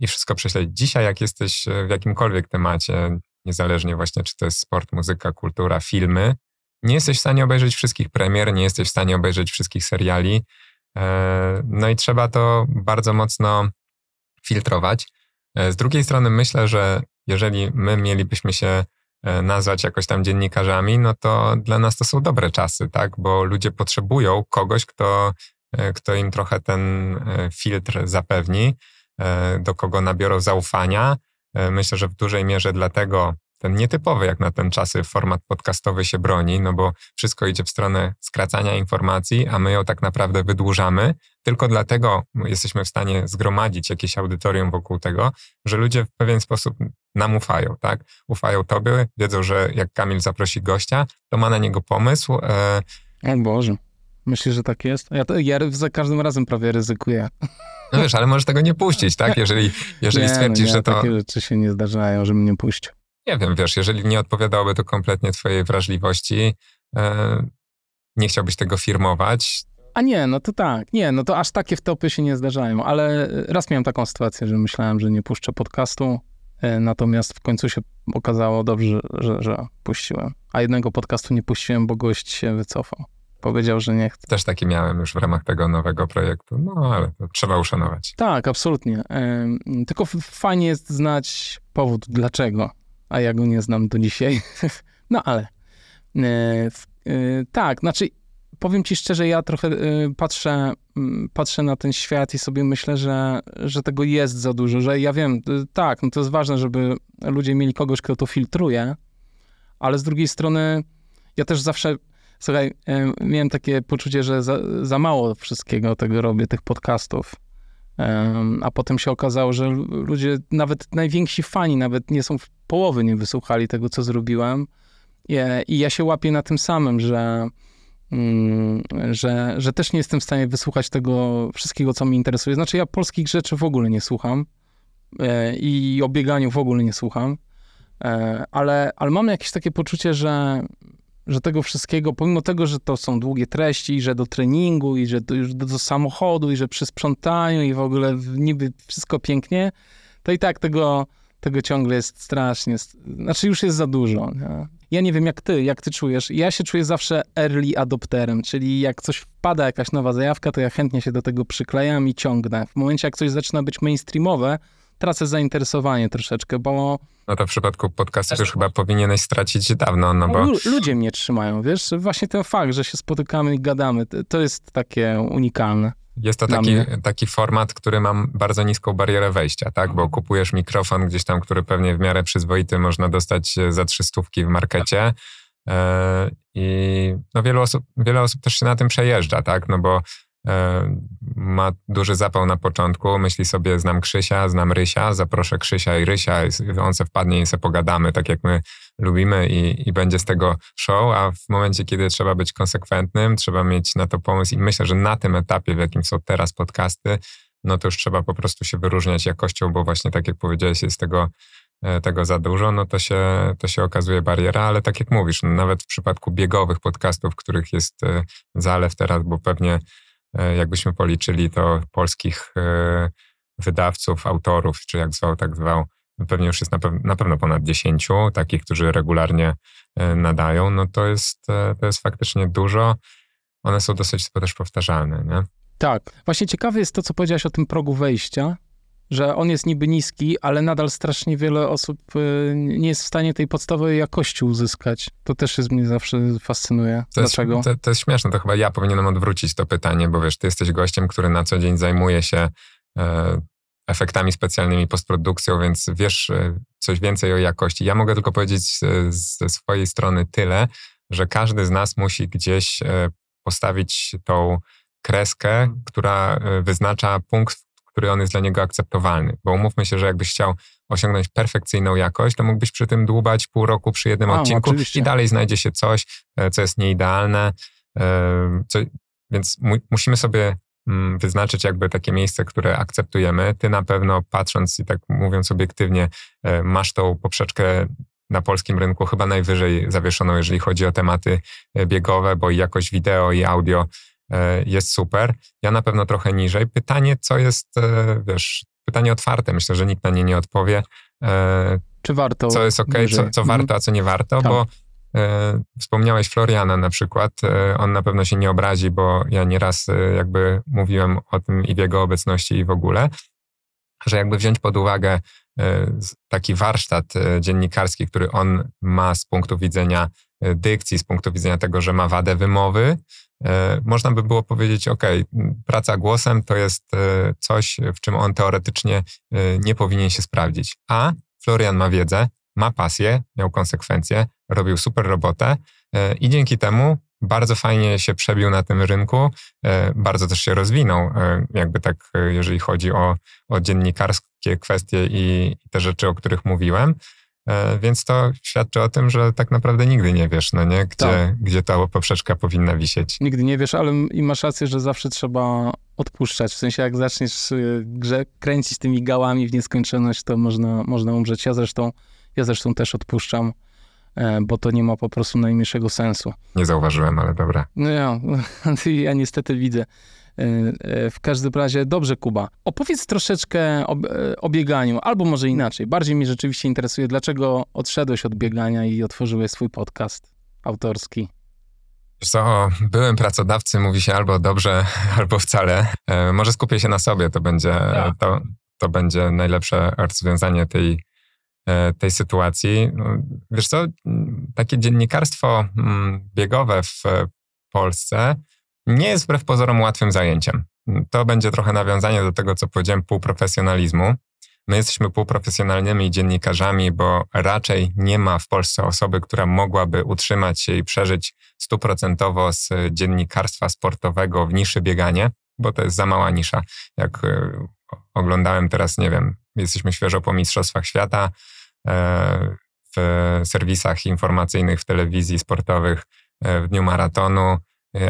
i wszystko prześledzić. Dzisiaj, jak jesteś w jakimkolwiek temacie, niezależnie właśnie czy to jest sport, muzyka, kultura, filmy, nie jesteś w stanie obejrzeć wszystkich premier, nie jesteś w stanie obejrzeć wszystkich seriali. E, no i trzeba to bardzo mocno filtrować. E, z drugiej strony myślę, że jeżeli my mielibyśmy się e, nazwać jakoś tam dziennikarzami, no to dla nas to są dobre czasy, tak? Bo ludzie potrzebują kogoś, kto, kto im trochę ten filtr zapewni. E, do kogo nabiorą zaufania. E, myślę, że w dużej mierze dlatego ten nietypowy jak na ten czasy format podcastowy się broni, no bo wszystko idzie w stronę skracania informacji, a my ją tak naprawdę wydłużamy. Tylko dlatego jesteśmy w stanie zgromadzić jakieś audytorium wokół tego, że ludzie w pewien sposób nam ufają, tak? Ufają tobie, wiedzą, że jak Kamil zaprosi gościa, to ma na niego pomysł. E... O Boże. Myślisz, że tak jest? Ja, to, ja za każdym razem prawie ryzykuję. No wiesz, ale możesz tego nie puścić, tak? Jeżeli, jeżeli nie, no stwierdzisz, no nie, że to... takie rzeczy się nie zdarzają, żebym nie puścił. Nie wiem, wiesz, jeżeli nie odpowiadałoby to kompletnie twojej wrażliwości, e, nie chciałbyś tego firmować. A nie, no to tak. Nie, no to aż takie wtopy się nie zdarzają, ale raz miałem taką sytuację, że myślałem, że nie puszczę podcastu, e, natomiast w końcu się okazało dobrze, że, że puściłem. A jednego podcastu nie puściłem, bo gość się wycofał powiedział, że nie chce. Też taki miałem już w ramach tego nowego projektu, no ale to trzeba uszanować. Tak, absolutnie. Tylko fajnie jest znać powód, dlaczego, a ja go nie znam do dzisiaj. [LAUGHS] No ale e, e, tak, znaczy powiem ci szczerze, ja trochę e, patrzę, patrzę na ten świat i sobie myślę, że, że tego jest za dużo, że ja wiem, tak, no to jest ważne, żeby ludzie mieli kogoś, kto to filtruje, ale z drugiej strony ja też zawsze, słuchaj, miałem takie poczucie, że za, za mało wszystkiego tego robię, tych podcastów. A potem się okazało, że ludzie, nawet najwięksi fani, nawet nie są w połowy nie wysłuchali tego, co zrobiłem. I ja się łapię na tym samym, że, mm, że, że też nie jestem w stanie wysłuchać tego wszystkiego, co mnie interesuje. Znaczy, ja polskich rzeczy w ogóle nie słucham e, i o bieganiu w ogóle nie słucham, e, ale, ale mam jakieś takie poczucie, że, że tego wszystkiego, pomimo tego, że to są długie treści, że do treningu, i że do, do, do samochodu, i że przy sprzątaniu, i w ogóle niby wszystko pięknie, to i tak tego, tego ciągle jest strasznie, znaczy już jest za dużo. Nie? Ja nie wiem jak ty, jak ty czujesz. Ja się czuję zawsze early adopterem, czyli jak coś wpada, jakaś nowa zajawka, to ja chętnie się do tego przyklejam i ciągnę. W momencie, jak coś zaczyna być mainstreamowe, tracę zainteresowanie troszeczkę, bo... No to w przypadku podcastów już chyba powinieneś stracić dawno, no bo... Ludzie mnie trzymają, wiesz? Właśnie ten fakt, że się spotykamy i gadamy, to jest takie unikalne. Jest to taki, taki format, który ma bardzo niską barierę wejścia, tak? Bo kupujesz mikrofon gdzieś tam, który pewnie w miarę przyzwoity można dostać e, za trzy stówki w markecie. E, I no wielu osób, wiele osób też się na tym przejeżdża, tak? No bo ma duży zapał na początku, myśli sobie, znam Krzysia, znam Rysia, zaproszę Krzysia i Rysia, on se wpadnie i se pogadamy, tak jak my lubimy i, i będzie z tego show, a w momencie, kiedy trzeba być konsekwentnym, trzeba mieć na to pomysł i myślę, że na tym etapie, w jakim są teraz podcasty, no to już trzeba po prostu się wyróżniać jakością, bo właśnie tak jak powiedziałeś, jest tego, e, tego za dużo, no to się, to się okazuje bariera, ale tak jak mówisz, no nawet w przypadku biegowych podcastów, których jest e, zalew teraz, bo pewnie E, jakbyśmy policzyli to polskich e, wydawców, autorów, czy jak zwał, tak zwał, no pewnie już jest na, na pewno ponad 10 takich, którzy regularnie e, nadają, no to jest, to jest faktycznie dużo. One są dosyć też powtarzalne, nie? Tak. Właśnie ciekawe jest to, co powiedziałeś o tym progu wejścia, że on jest niby niski, ale nadal strasznie wiele osób y, nie jest w stanie tej podstawowej jakości uzyskać. To też jest mnie zawsze fascynuje. To Dlaczego? Jest, to, to, jest śmieszne, to chyba ja powinienem odwrócić to pytanie, bo wiesz, ty jesteś gościem, który na co dzień zajmuje się e, efektami specjalnymi, postprodukcją, więc wiesz e, coś więcej o jakości. Ja mogę tylko powiedzieć ze swojej strony tyle, że każdy z nas musi gdzieś e, postawić tą kreskę, która e, wyznacza punkt, który on jest dla niego akceptowalny. Bo umówmy się, że jakbyś chciał osiągnąć perfekcyjną jakość, to mógłbyś przy tym dłubać pół roku przy jednym A, odcinku oczywiście. i dalej znajdzie się coś, e, co jest nieidealne. E, co, więc mu, musimy sobie mm, wyznaczyć jakby takie miejsce, które akceptujemy. Ty na pewno patrząc i tak mówiąc obiektywnie, e, masz tą poprzeczkę na polskim rynku chyba najwyżej zawieszoną, jeżeli chodzi o tematy biegowe, bo i jakość wideo i audio jest super. Ja na pewno trochę niżej. Pytanie, co jest, e, wiesz, pytanie otwarte. Myślę, że nikt na nie nie odpowie. E, Czy warto? Co jest ok, co, co warto, a co nie warto, tak. bo e, wspomniałeś Floriana na przykład. E, on na pewno się nie obrazi, bo ja nieraz e, jakby mówiłem o tym i w jego obecności i w ogóle, że jakby wziąć pod uwagę taki warsztat dziennikarski, który on ma z punktu widzenia dykcji, z punktu widzenia tego, że ma wadę wymowy, E, można by było powiedzieć, ok, praca głosem to jest e, coś, w czym on teoretycznie e, nie powinien się sprawdzić. A Florian ma wiedzę, ma pasję, miał konsekwencje, robił super robotę i dzięki temu bardzo fajnie się przebił na tym rynku, bardzo też się rozwinął, jakby tak, jeżeli chodzi o, o dziennikarskie kwestie i te rzeczy, o których mówiłem. E, więc to świadczy o tym, że tak naprawdę nigdy nie wiesz, no nie? Gdzie, tak. gdzie ta poprzeczka powinna wisieć. Nigdy nie wiesz, ale i masz rację, że zawsze trzeba odpuszczać. W sensie, jak zaczniesz y, grze, kręcić tymi gałami w nieskończoność, to można, można umrzeć. Ja zresztą, ja zresztą też odpuszczam, e, bo to nie ma po prostu najmniejszego sensu. Nie zauważyłem, ale dobra. No ja, [LAUGHS] ja niestety widzę. E, e, w każdym razie, dobrze, Kuba. Opowiedz troszeczkę o, e, o, bieganiu, albo może inaczej. Bardziej mnie rzeczywiście interesuje, dlaczego odszedłeś od biegania i otworzyłeś swój podcast autorski. Co, byłem pracodawcy, mówi się albo dobrze, [LAUGHS] albo wcale. może skupię się na sobie, to będzie, tak. to, to będzie najlepsze rozwiązanie tej, tej sytuacji. No, wiesz co, takie dziennikarstwo biegowe w Polsce nie jest wbrew pozorom łatwym zajęciem. To będzie trochę nawiązanie do tego, co powiedziałem, półprofesjonalizmu, My jesteśmy półprofesjonalnymi dziennikarzami, bo raczej nie ma w Polsce osoby, która mogłaby utrzymać się i przeżyć stuprocentowo z dziennikarstwa sportowego w niszy bieganie, bo to jest za mała nisza. Jak e, oglądałem teraz, nie wiem, jesteśmy świeżo po Mistrzostwach Świata, e, w serwisach informacyjnych, w telewizji sportowych e, w dniu maratonu,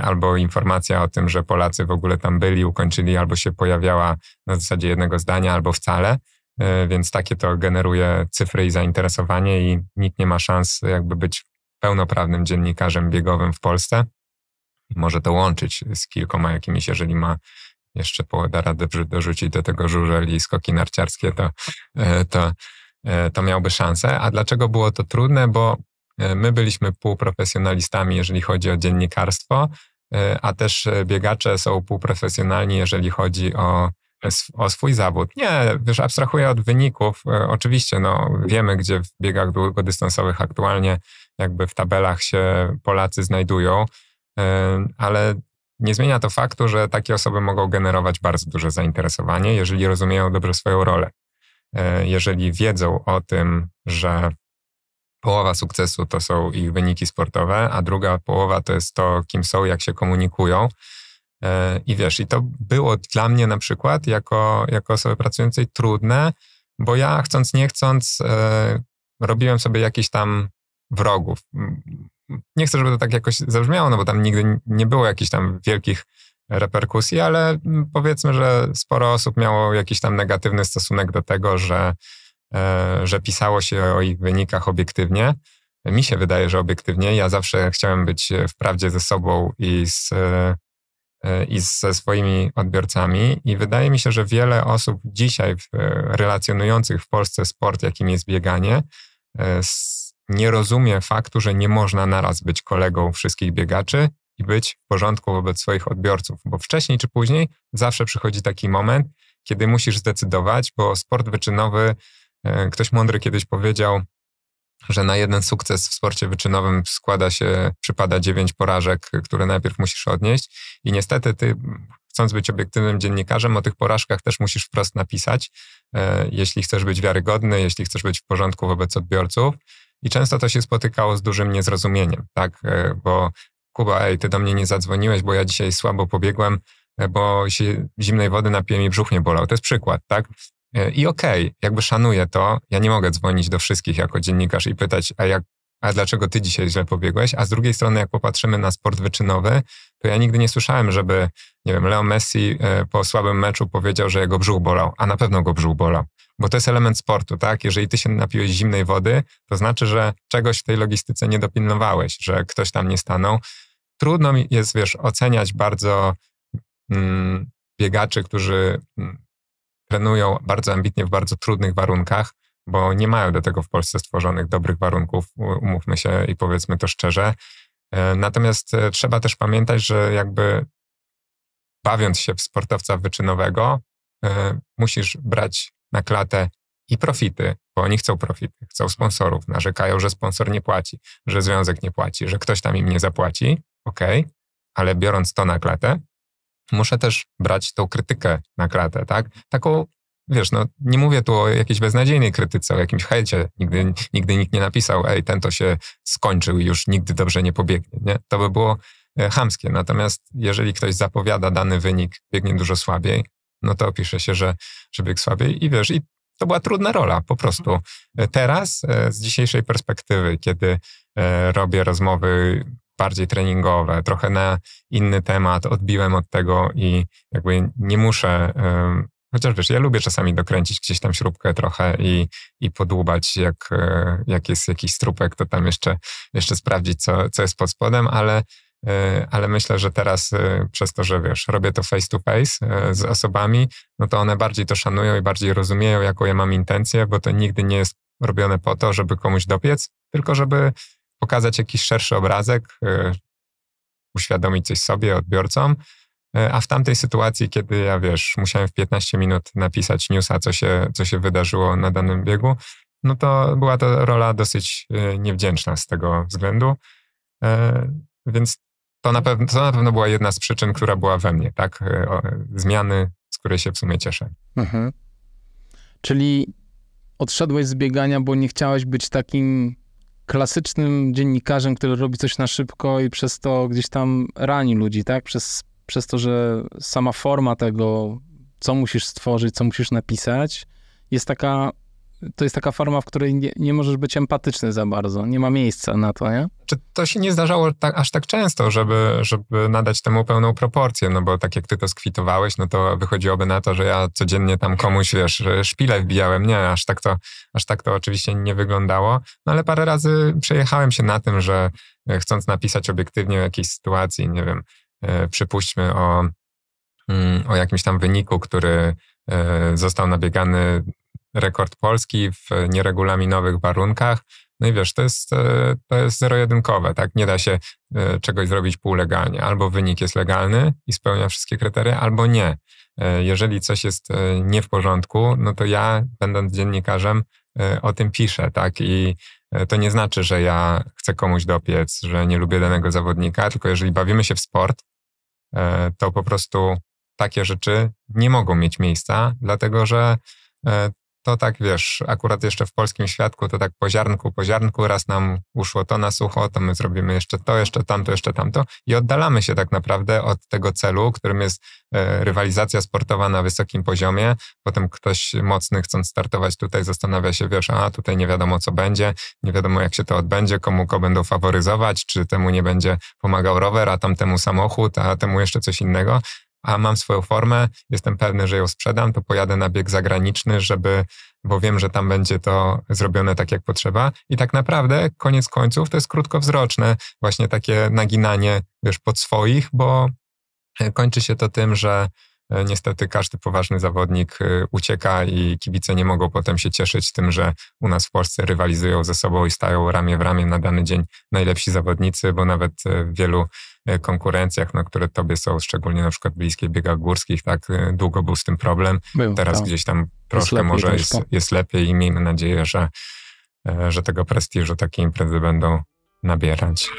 albo informacja o tym, że Polacy w ogóle tam byli, ukończyli, albo się pojawiała na zasadzie jednego zdania, albo wcale. Więc takie to generuje cyfry i zainteresowanie, i nikt nie ma szans jakby być pełnoprawnym dziennikarzem biegowym w Polsce może to łączyć z kilkoma jakimiś, jeżeli ma jeszcze da radę dorzucić do tego żużel i skoki narciarskie, to, e, to, e, to miałby szansę. A dlaczego było to trudne? Bo my byliśmy półprofesjonalistami, jeżeli chodzi o dziennikarstwo, a też biegacze są półprofesjonalni, jeżeli chodzi o, o swój zawód. Nie, wiesz, abstrahuję od wyników. Oczywiście, no, wiemy, gdzie w biegach długodystansowych aktualnie jakby w tabelach się Polacy znajdują ale nie zmienia to faktu, że takie osoby mogą generować bardzo duże zainteresowanie, jeżeli rozumieją dobrze swoją rolę. E, jeżeli wiedzą o tym, że połowa sukcesu to są ich wyniki sportowe, a druga połowa to jest to, kim są, jak się komunikują. E, I wiesz, i to było dla mnie na przykład, jako, jako osoby pracującej, trudne, bo ja chcąc, nie chcąc, e, robiłem sobie jakieś tam wrogów nie chcę, żeby to tak jakoś zabrzmiało, no bo tam nigdy nie było jakichś tam wielkich reperkusji, ale powiedzmy, że sporo osób miało jakiś tam negatywny stosunek do tego, że, że pisało się o ich wynikach obiektywnie. Mi się wydaje, że obiektywnie. Ja zawsze chciałem być w prawdzie ze sobą i, z, e, i ze swoimi odbiorcami, i wydaje mi się, że wiele osób dzisiaj relacjonujących w Polsce sport, jakim jest bieganie, e, nie rozumie faktu, że nie można naraz być kolegą wszystkich biegaczy i być w porządku wobec swoich odbiorców, bo wcześniej czy później zawsze przychodzi taki moment, kiedy musisz zdecydować, bo sport wyczynowy, e, ktoś mądry kiedyś powiedział, że na jeden sukces w sporcie wyczynowym składa się, przypada dziewięć porażek, które najpierw musisz odnieść i niestety ty chcąc być obiektywnym dziennikarzem, o tych porażkach też musisz wprost napisać, e, jeśli chcesz być wiarygodny, jeśli chcesz być w porządku wobec odbiorców. I często to się spotykało z dużym niezrozumieniem, tak? E, bo Kuba, ej, ty do mnie nie zadzwoniłeś, bo ja dzisiaj słabo pobiegłem, e, bo się zimnej wody napiłem i brzuch nie bolał. To jest przykład, tak? E, I okej, okay, jakby szanuję to, ja nie mogę dzwonić do wszystkich jako dziennikarz i pytać, a jak a dlaczego ty dzisiaj źle pobiegłeś? A z drugiej strony, jak popatrzymy na sport wyczynowy, to ja nigdy nie słyszałem, żeby, nie wiem, Leo Messi po słabym meczu powiedział, że jego brzuch bolał, a na pewno go brzuch bolał bo to jest element sportu, tak? Jeżeli ty się napiłeś zimnej wody, to znaczy, że czegoś w tej logistyce nie dopilnowałeś, że ktoś tam nie stanął. Trudno mi jest, wiesz, oceniać bardzo mm, biegaczy, którzy mm, trenują bardzo ambitnie w bardzo trudnych warunkach, bo nie mają do tego w Polsce stworzonych dobrych warunków, umówmy się i powiedzmy to szczerze. E, natomiast e, trzeba też pamiętać, że jakby bawiąc się w sportowca wyczynowego, e, musisz brać na klatę i profity, bo oni chcą profity, chcą sponsorów, narzekają, że sponsor nie płaci, że związek nie płaci, że ktoś tam im nie zapłaci, ok, ale biorąc to na klatę, muszę też brać tą krytykę na klatę, tak? Taką, wiesz, no nie mówię tu o jakiejś beznadziejnej krytyce, o jakimś hejcie, nigdy, nigdy nikt nie napisał, ej, ten to się skończył i już nigdy dobrze nie pobiegnie, nie? To by było e, chamskie, natomiast jeżeli ktoś zapowiada dany wynik, biegnie dużo słabiej, no to opisze się, że, że biegł słabiej i wiesz, i to była trudna rola po prostu. Teraz e, z dzisiejszej perspektywy, kiedy e, robię rozmowy bardziej treningowe, trochę na inny temat, odbiłem od tego i jakby nie muszę, chociaż wiesz, ja lubię czasami dokręcić gdzieś tam śrubkę trochę i, i podłubać, jak, e, jak jest jakiś strupek, to tam jeszcze, jeszcze sprawdzić, co, co jest pod spodem, ale E, ale myślę, że teraz e, przez to, że wiesz, robię to face to face z osobami, no to one bardziej to szanują i bardziej rozumieją, jaką ja mam intencję, bo to nigdy nie jest robione po to, żeby komuś dopiec, tylko żeby pokazać jakiś szerszy obrazek, uświadomić coś sobie, odbiorcom. A w tamtej sytuacji, kiedy ja wiesz, musiałem w 15 minut napisać newsa, co się, co się wydarzyło na danym biegu, no to była to rola dosyć niewdzięczna z tego względu. Więc to na, pewno, to na pewno była jedna z przyczyn, która była we mnie, tak? Zmiany, z której się w sumie cieszę. Mhm. Czyli odszedłeś z biegania, bo nie chciałeś być takim klasycznym dziennikarzem, który robi coś na szybko i przez to gdzieś tam rani ludzi, tak? Przez, przez to, że sama forma tego, co musisz stworzyć, co musisz napisać, jest taka to jest taka forma, w której nie, nie, możesz być empatyczny za bardzo. Nie ma miejsca na to, nie? Czy to się nie zdarzało tak, aż tak często, żeby, żeby nadać temu pełną proporcję? No bo tak jak ty to skwitowałeś, no to wychodziłoby na to, że ja codziennie tam komuś, wiesz, szpilę wbijałem. Nie, aż tak to, aż tak to oczywiście nie wyglądało. No ale parę razy przejechałem się na tym, że e, chcąc napisać obiektywnie o jakiejś sytuacji, nie wiem, e, przypuśćmy o, mm, o jakimś tam wyniku, który e, został nabiegany rekord Polski w nieregulaminowych warunkach. No i wiesz, to jest, e, to jest zero-jedynkowe, tak? Nie da się e, czegoś zrobić półlegalnie. Albo wynik jest legalny i spełnia wszystkie kryteria, albo nie. E, jeżeli coś jest nie w porządku, no to ja, będąc dziennikarzem, o tym piszę, tak? I to nie znaczy, że ja chcę komuś dopiec, że nie lubię danego zawodnika, tylko jeżeli bawimy się w sport, to po prostu takie rzeczy nie mogą mieć miejsca, dlatego że to tak wiesz, akurat jeszcze w polskim świadku to tak po ziarnku, po ziarnku, raz nam uszło to na sucho, to my zrobimy jeszcze to, jeszcze tamto, jeszcze tamto i oddalamy się tak naprawdę od tego celu, którym jest e, rywalizacja sportowa na wysokim poziomie. Potem ktoś mocny chcąc startować tutaj zastanawia się, wiesz, a tutaj nie wiadomo co będzie, nie wiadomo jak się to odbędzie, komu go będą faworyzować, czy temu nie będzie pomagał rower, a tamtemu samochód, a temu jeszcze coś innego a mam swoją formę, jestem pewny, że ją sprzedam, to pojadę na bieg zagraniczny, żeby, bo wiem, że tam będzie to zrobione tak, jak potrzeba. I tak naprawdę, koniec końców, to jest krótkowzroczne, właśnie takie naginanie, wiesz, pod swoich, bo kończy się to tym, że E, niestety każdy poważny zawodnik e, ucieka i kibice nie mogą potem się cieszyć tym, że u nas w Polsce rywalizują ze sobą i stają ramię w ramię na dany dzień najlepsi zawodnicy, bo nawet e, w wielu konkurencjach, no, które tobie są szczególnie na przykład bliskie, biegach górskich, tak długo był z tym problem. Był, Teraz tak. gdzieś tam troszkę jest może jest, jest lepiej i miejmy nadzieję, że, że tego prestiżu takie imprezy będą nabierać.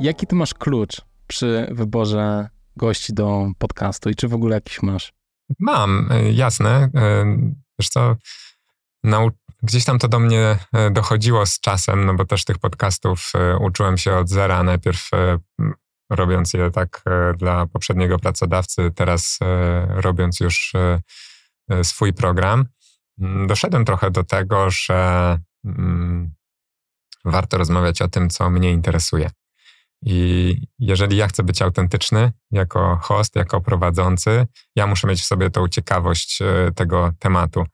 Jaki ty masz klucz przy wyborze gości do podcastu i czy w ogóle jakiś masz? Mam, e, jasne. E, wiesz co, nau- gdzieś tam to do mnie e, dochodziło z czasem, no bo też tych podcastów uczyłem się od zera. Najpierw robiąc je tak dla poprzedniego pracodawcy, teraz robiąc już swój program. Mm, doszedłem trochę do tego, że mm, warto rozmawiać o tym, co mnie interesuje. I jeżeli ja chcę być autentyczny jako host, jako prowadzący, ja muszę mieć w sobie tą ciekawość e, tego tematu.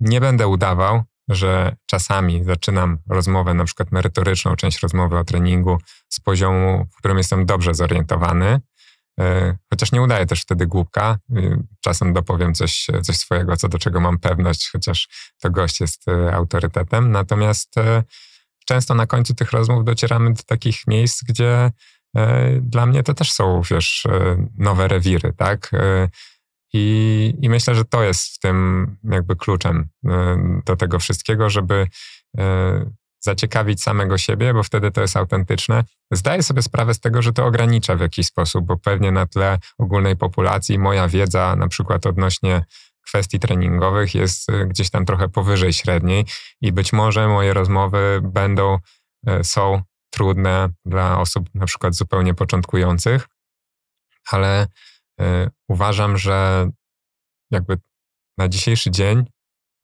E, nie będę udawał, że czasami zaczynam rozmowę, na przykład merytoryczną, część rozmowy o treningu z poziomu, w którym jestem dobrze zorientowany, e, chociaż nie udaję też wtedy głupka. Czasem dopowiem coś, coś swojego, co do czego mam pewność, chociaż to gość jest autorytetem. Natomiast często na końcu tych rozmów docieramy do takich miejsc, gdzie e, dla mnie to też są, wiesz, e, nowe rewiry, tak? E, I, I myślę, że to jest w tym jakby kluczem do tego wszystkiego, żeby zaciekawić samego siebie, bo wtedy to jest autentyczne. Zdaję sobie sprawę z tego, że to ogranicza w jakiś sposób, bo pewnie na tle ogólnej populacji moja wiedza, na przykład odnośnie kwestii treningowych jest e, gdzieś tam trochę powyżej średniej i być może moje rozmowy będą, e, są trudne dla osób na przykład zupełnie początkujących, ale e, uważam, że jakby na dzisiejszy dzień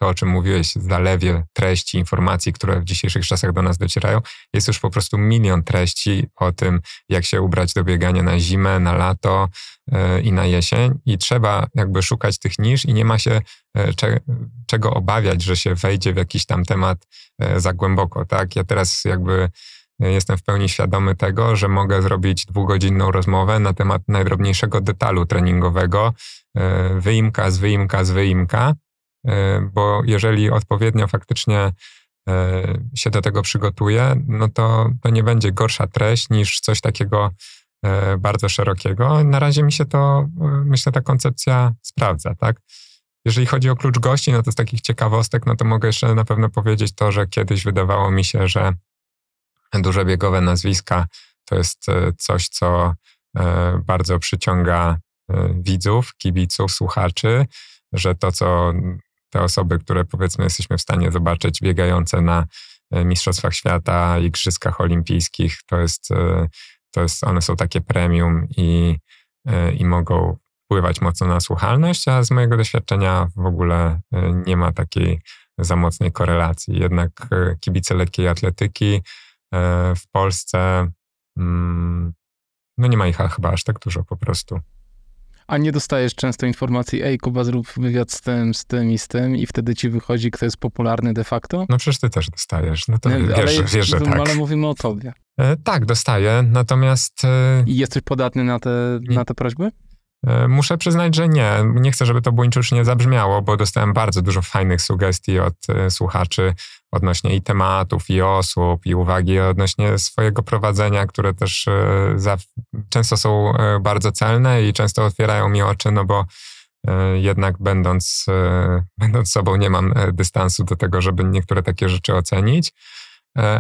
to, o czym mówiłeś, zalewie treści, informacji, które w dzisiejszych czasach do nas docierają, jest już po prostu milion treści o tym, jak się ubrać do biegania na zimę, na lato yy, i na jesień. I trzeba jakby szukać tych nisz i nie ma się cze czego obawiać, że się wejdzie w jakiś tam temat za głęboko, tak? Ja teraz jakby jestem w pełni świadomy tego, że mogę zrobić dwugodzinną rozmowę na temat najdrobniejszego detalu treningowego, wyimka z wyimka z wyimka, E, bo jeżeli odpowiednio faktycznie e, się do tego przygotuje, no to, to nie będzie gorsza treść niż coś takiego e, bardzo szerokiego. Na razie mi się to, myślę, ta koncepcja sprawdza, tak? Jeżeli chodzi o klucz gości, no to z takich ciekawostek, no to mogę jeszcze na pewno powiedzieć to, że kiedyś wydawało mi się, że duże biegowe nazwiska to jest coś, co bardzo przyciąga widzów, kibiców, słuchaczy, że to, co te osoby, które powiedzmy jesteśmy w stanie zobaczyć biegające na Mistrzostwach Świata, Igrzyskach Olimpijskich, to jest, to jest one są takie premium i, i mogą wpływać mocno na słuchalność, a z mojego doświadczenia w ogóle nie ma takiej za mocnej korelacji. Jednak kibice lekkiej atletyki w Polsce mm, no nie ma ich chyba aż tak dużo po prostu. A nie dostajesz często informacji, ej, Kuba, zrób wywiad z tym, z tym i z tym i wtedy ci wychodzi, kto jest popularny de facto? No przecież ty też dostajesz, no to nie, wiesz, ale, wiesz, że tak. Ale mówimy o tobie. E, tak, dostaję, natomiast... E, I jesteś podatny na te, na te prośby? E, muszę przyznać, że nie. Nie chcę, żeby to buńczucznie zabrzmiało, bo dostałem bardzo dużo fajnych sugestii od e, słuchaczy odnośnie i tematów, i osób, i uwagi odnośnie swojego prowadzenia, które też e, często są bardzo celne i często otwierają mi oczy, no bo jednak będąc, [LAUGHS] będąc sobą nie mam dystansu do tego, żeby niektóre takie rzeczy ocenić,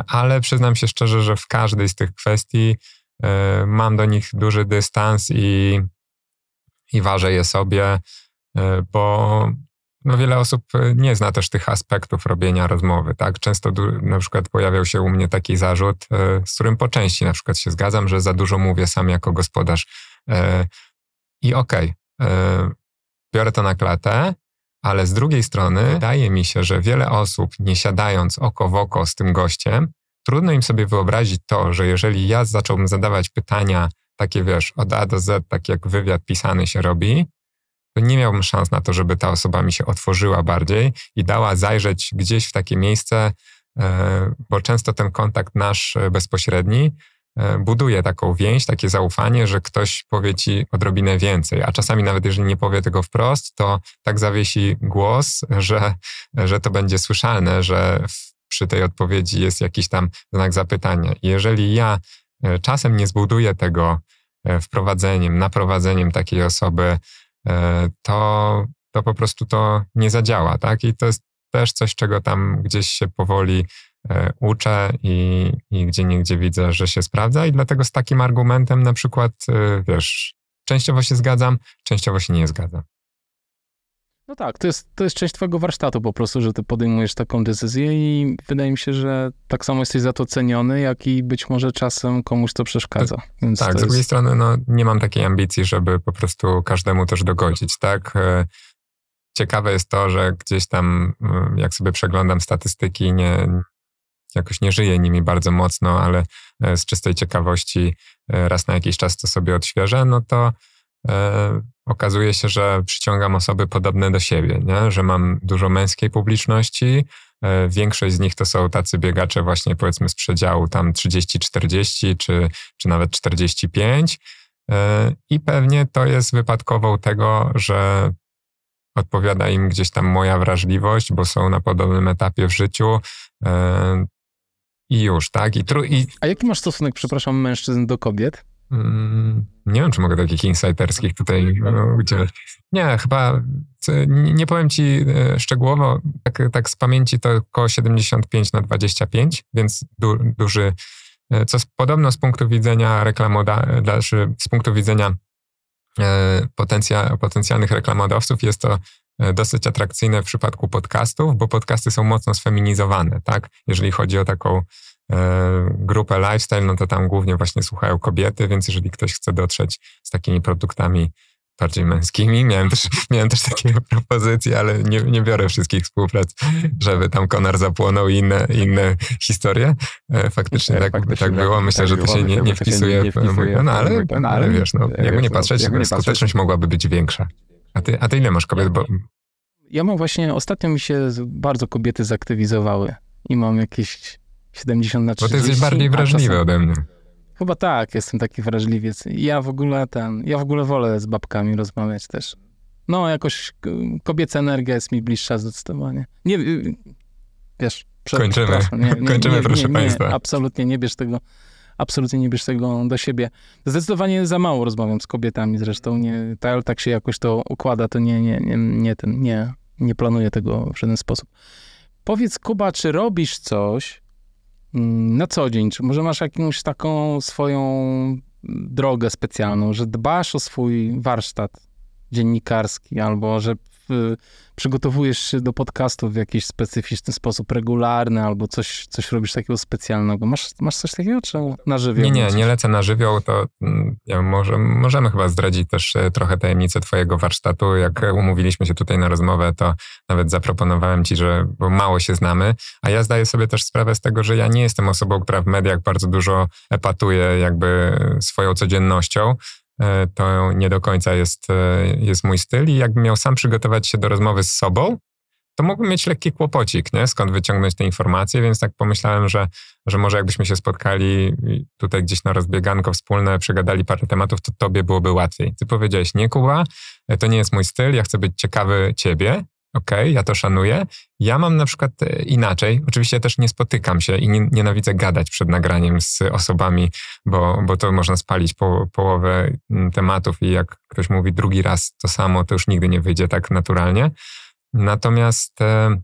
ale przyznam się szczerze, że w każdej z tych kwestii mam do nich duży dystans i i ważę je sobie, e, bo no wiele osób e, nie zna też tych aspektów robienia rozmowy, tak? Często na przykład pojawiał się u mnie taki zarzut, e, z którym po części na przykład się zgadzam, że za dużo mówię sam jako gospodarz. I okej, okay, biorę to na klatę, ale z drugiej strony wydaje mi się, że wiele osób, nie siadając oko w oko z tym gościem, trudno im sobie wyobrazić to, że jeżeli ja zacząłbym zadawać pytania takie wiesz, od A do Z, tak jak wywiad pisany się robi, to nie miałbym szans na to, żeby ta osoba mi się otworzyła bardziej i dała zajrzeć gdzieś w takie miejsce, e, bo często ten kontakt nasz e, bezpośredni e, buduje taką więź, takie zaufanie, że ktoś powie ci odrobinę więcej, a czasami nawet jeżeli nie powie tego wprost, to tak zawiesi głos, że, że to będzie słyszalne, że przy tej odpowiedzi jest jakiś tam znak zapytania. Jeżeli ja czasem nie zbuduje tego e, wprowadzeniem, naprowadzeniem takiej osoby, e, to, to po prostu to nie zadziała, tak? I to jest też coś, czego tam gdzieś się powoli uczę i, i gdzie niegdzie widzę, że się sprawdza i dlatego z takim argumentem na przykład, wiesz, częściowo się zgadzam, częściowo się nie zgadzam. No tak, to jest, to jest część twojego warsztatu po prostu, że ty podejmujesz taką decyzję i wydaje mi się, że tak samo jesteś za to ceniony, jak i być może czasem komuś to przeszkadza. Więc tak, to z drugiej strony no, nie mam takiej ambicji, żeby po prostu każdemu też dogodzić, tak? E, ciekawe jest to, że gdzieś tam, e, jak sobie przeglądam statystyki, nie, jakoś nie żyję nimi bardzo mocno, ale e, z czystej ciekawości raz na jakiś czas to sobie odświeżę, no to e, okazuje się, że przyciągam osoby podobne do siebie, nie? że mam dużo męskiej publiczności. E, większość z nich to są tacy biegacze właśnie powiedzmy z przedziału tam 30-40 czy, czy nawet 45. E, I pewnie to jest wypadkową tego, że odpowiada im gdzieś tam moja wrażliwość, bo są na podobnym etapie w życiu. E, I już, tak? I, tru, i... A jaki masz stosunek, przepraszam, mężczyzn do kobiet? Mm, nie wiem, czy mogę takich insiderskich tutaj no, udzielać. Nie, chyba nie powiem ci e, szczegółowo, tak, tak z pamięci to około 75 na 25, więc du, duży, e, co podobno z punktu widzenia reklamodawcy, z punktu widzenia e, potencja, potencjalnych reklamodawców jest to dosyć atrakcyjne w przypadku podcastów, bo podcasty są mocno sfeminizowane, tak? Jeżeli chodzi o taką E, grupę lifestyle, no to tam głównie właśnie słuchają kobiety, więc jeżeli ktoś chce dotrzeć z takimi produktami bardziej męskimi, miałem też, [LAUGHS] miałem też takie [LAUGHS] propozycje, ale nie, nie biorę wszystkich współprac, żeby tam konar zapłonął i inne, inne historie. E, faktycznie tak, tak, tak było. Myślę, tak że to się nie, nie wpisuje w mój no, ale, no, ale wiesz, no, jakby nie patrzeć, skuteczność mogłaby być większa. A ty, a ty ile masz kobiet? Bo... Ja mam właśnie, ostatnio mi się bardzo kobiety zaktywizowały i mam jakieś 70 na 30. Bo ty jesteś bardziej wrażliwy ode mnie. Chyba tak, jestem taki wrażliwiec. Ja w ogóle ten, ja w ogóle wolę z babkami rozmawiać też. No, jakoś kobieca energia jest mi bliższa zdecydowanie. Nie, y, wiesz, prze, kończymy, nie, nie, kończymy nie, proszę państwa. absolutnie nie bierz tego, absolutnie nie bierz tego do siebie. Zdecydowanie za mało rozmawiam z kobietami zresztą, nie, tak, tak się jakoś to układa, to nie, nie, nie, nie, ten, nie, nie planuję tego w żaden sposób. Powiedz, Kuba, czy robisz coś, na co dzień? Czy może masz jakąś taką swoją drogę specjalną, że dbasz o swój warsztat dziennikarski albo że przygotowujesz się do podcastów w jakiś specyficzny sposób, regularny, albo coś, coś robisz takiego specjalnego. Masz, masz coś takiego, czy na żywioł? Nie, nie, nie lecę na żywioł, to mm, ja może, możemy chyba zdradzić też e, trochę tajemnicę twojego warsztatu. Jak umówiliśmy się tutaj na rozmowę, to nawet zaproponowałem ci, że bo mało się znamy, a ja zdaję sobie też sprawę z tego, że ja nie jestem osobą, która w mediach bardzo dużo epatuje jakby swoją codziennością, to nie do końca jest, e, jest mój styl i jakbym miał sam przygotować się do rozmowy z sobą, to mógłbym mieć lekki kłopocik, nie? skąd wyciągnąć te informacje, więc tak pomyślałem, że, że może jakbyśmy się spotkali tutaj gdzieś na rozbieganko wspólne, przegadali parę tematów, to tobie byłoby łatwiej. Ty powiedziałeś, nie Kuba, e, to nie jest mój styl, ja chcę być ciekawy ciebie, okej, okay, ja to szanuję. Ja mam na przykład e, inaczej. Oczywiście też nie spotykam się i nie, nienawidzę gadać przed nagraniem z osobami, bo, bo to można spalić po, połowę mm, tematów i jak ktoś mówi drugi raz to samo, to już nigdy nie wyjdzie tak naturalnie. Natomiast e,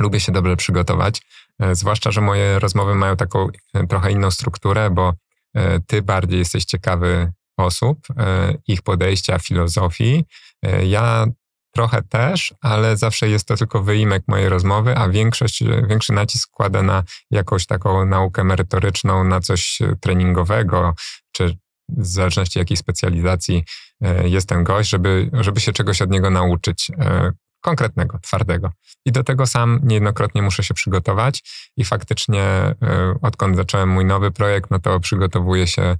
lubię się dobrze przygotować, e, zwłaszcza, że moje rozmowy mają taką e, trochę inną strukturę, bo e, ty bardziej jesteś ciekawy osób, e, ich podejścia, filozofii. Ja Trochę też, ale zawsze jest to tylko wyimek mojej rozmowy, a większość, większy nacisk kładę na jakąś taką naukę merytoryczną, na coś treningowego, czy w zależności jakiej specjalizacji e, jest ten gość, żeby, żeby się czegoś od niego nauczyć e, konkretnego, twardego. I do tego sam niejednokrotnie muszę się przygotować i faktycznie e, odkąd zacząłem mój nowy projekt, no to przygotowuję się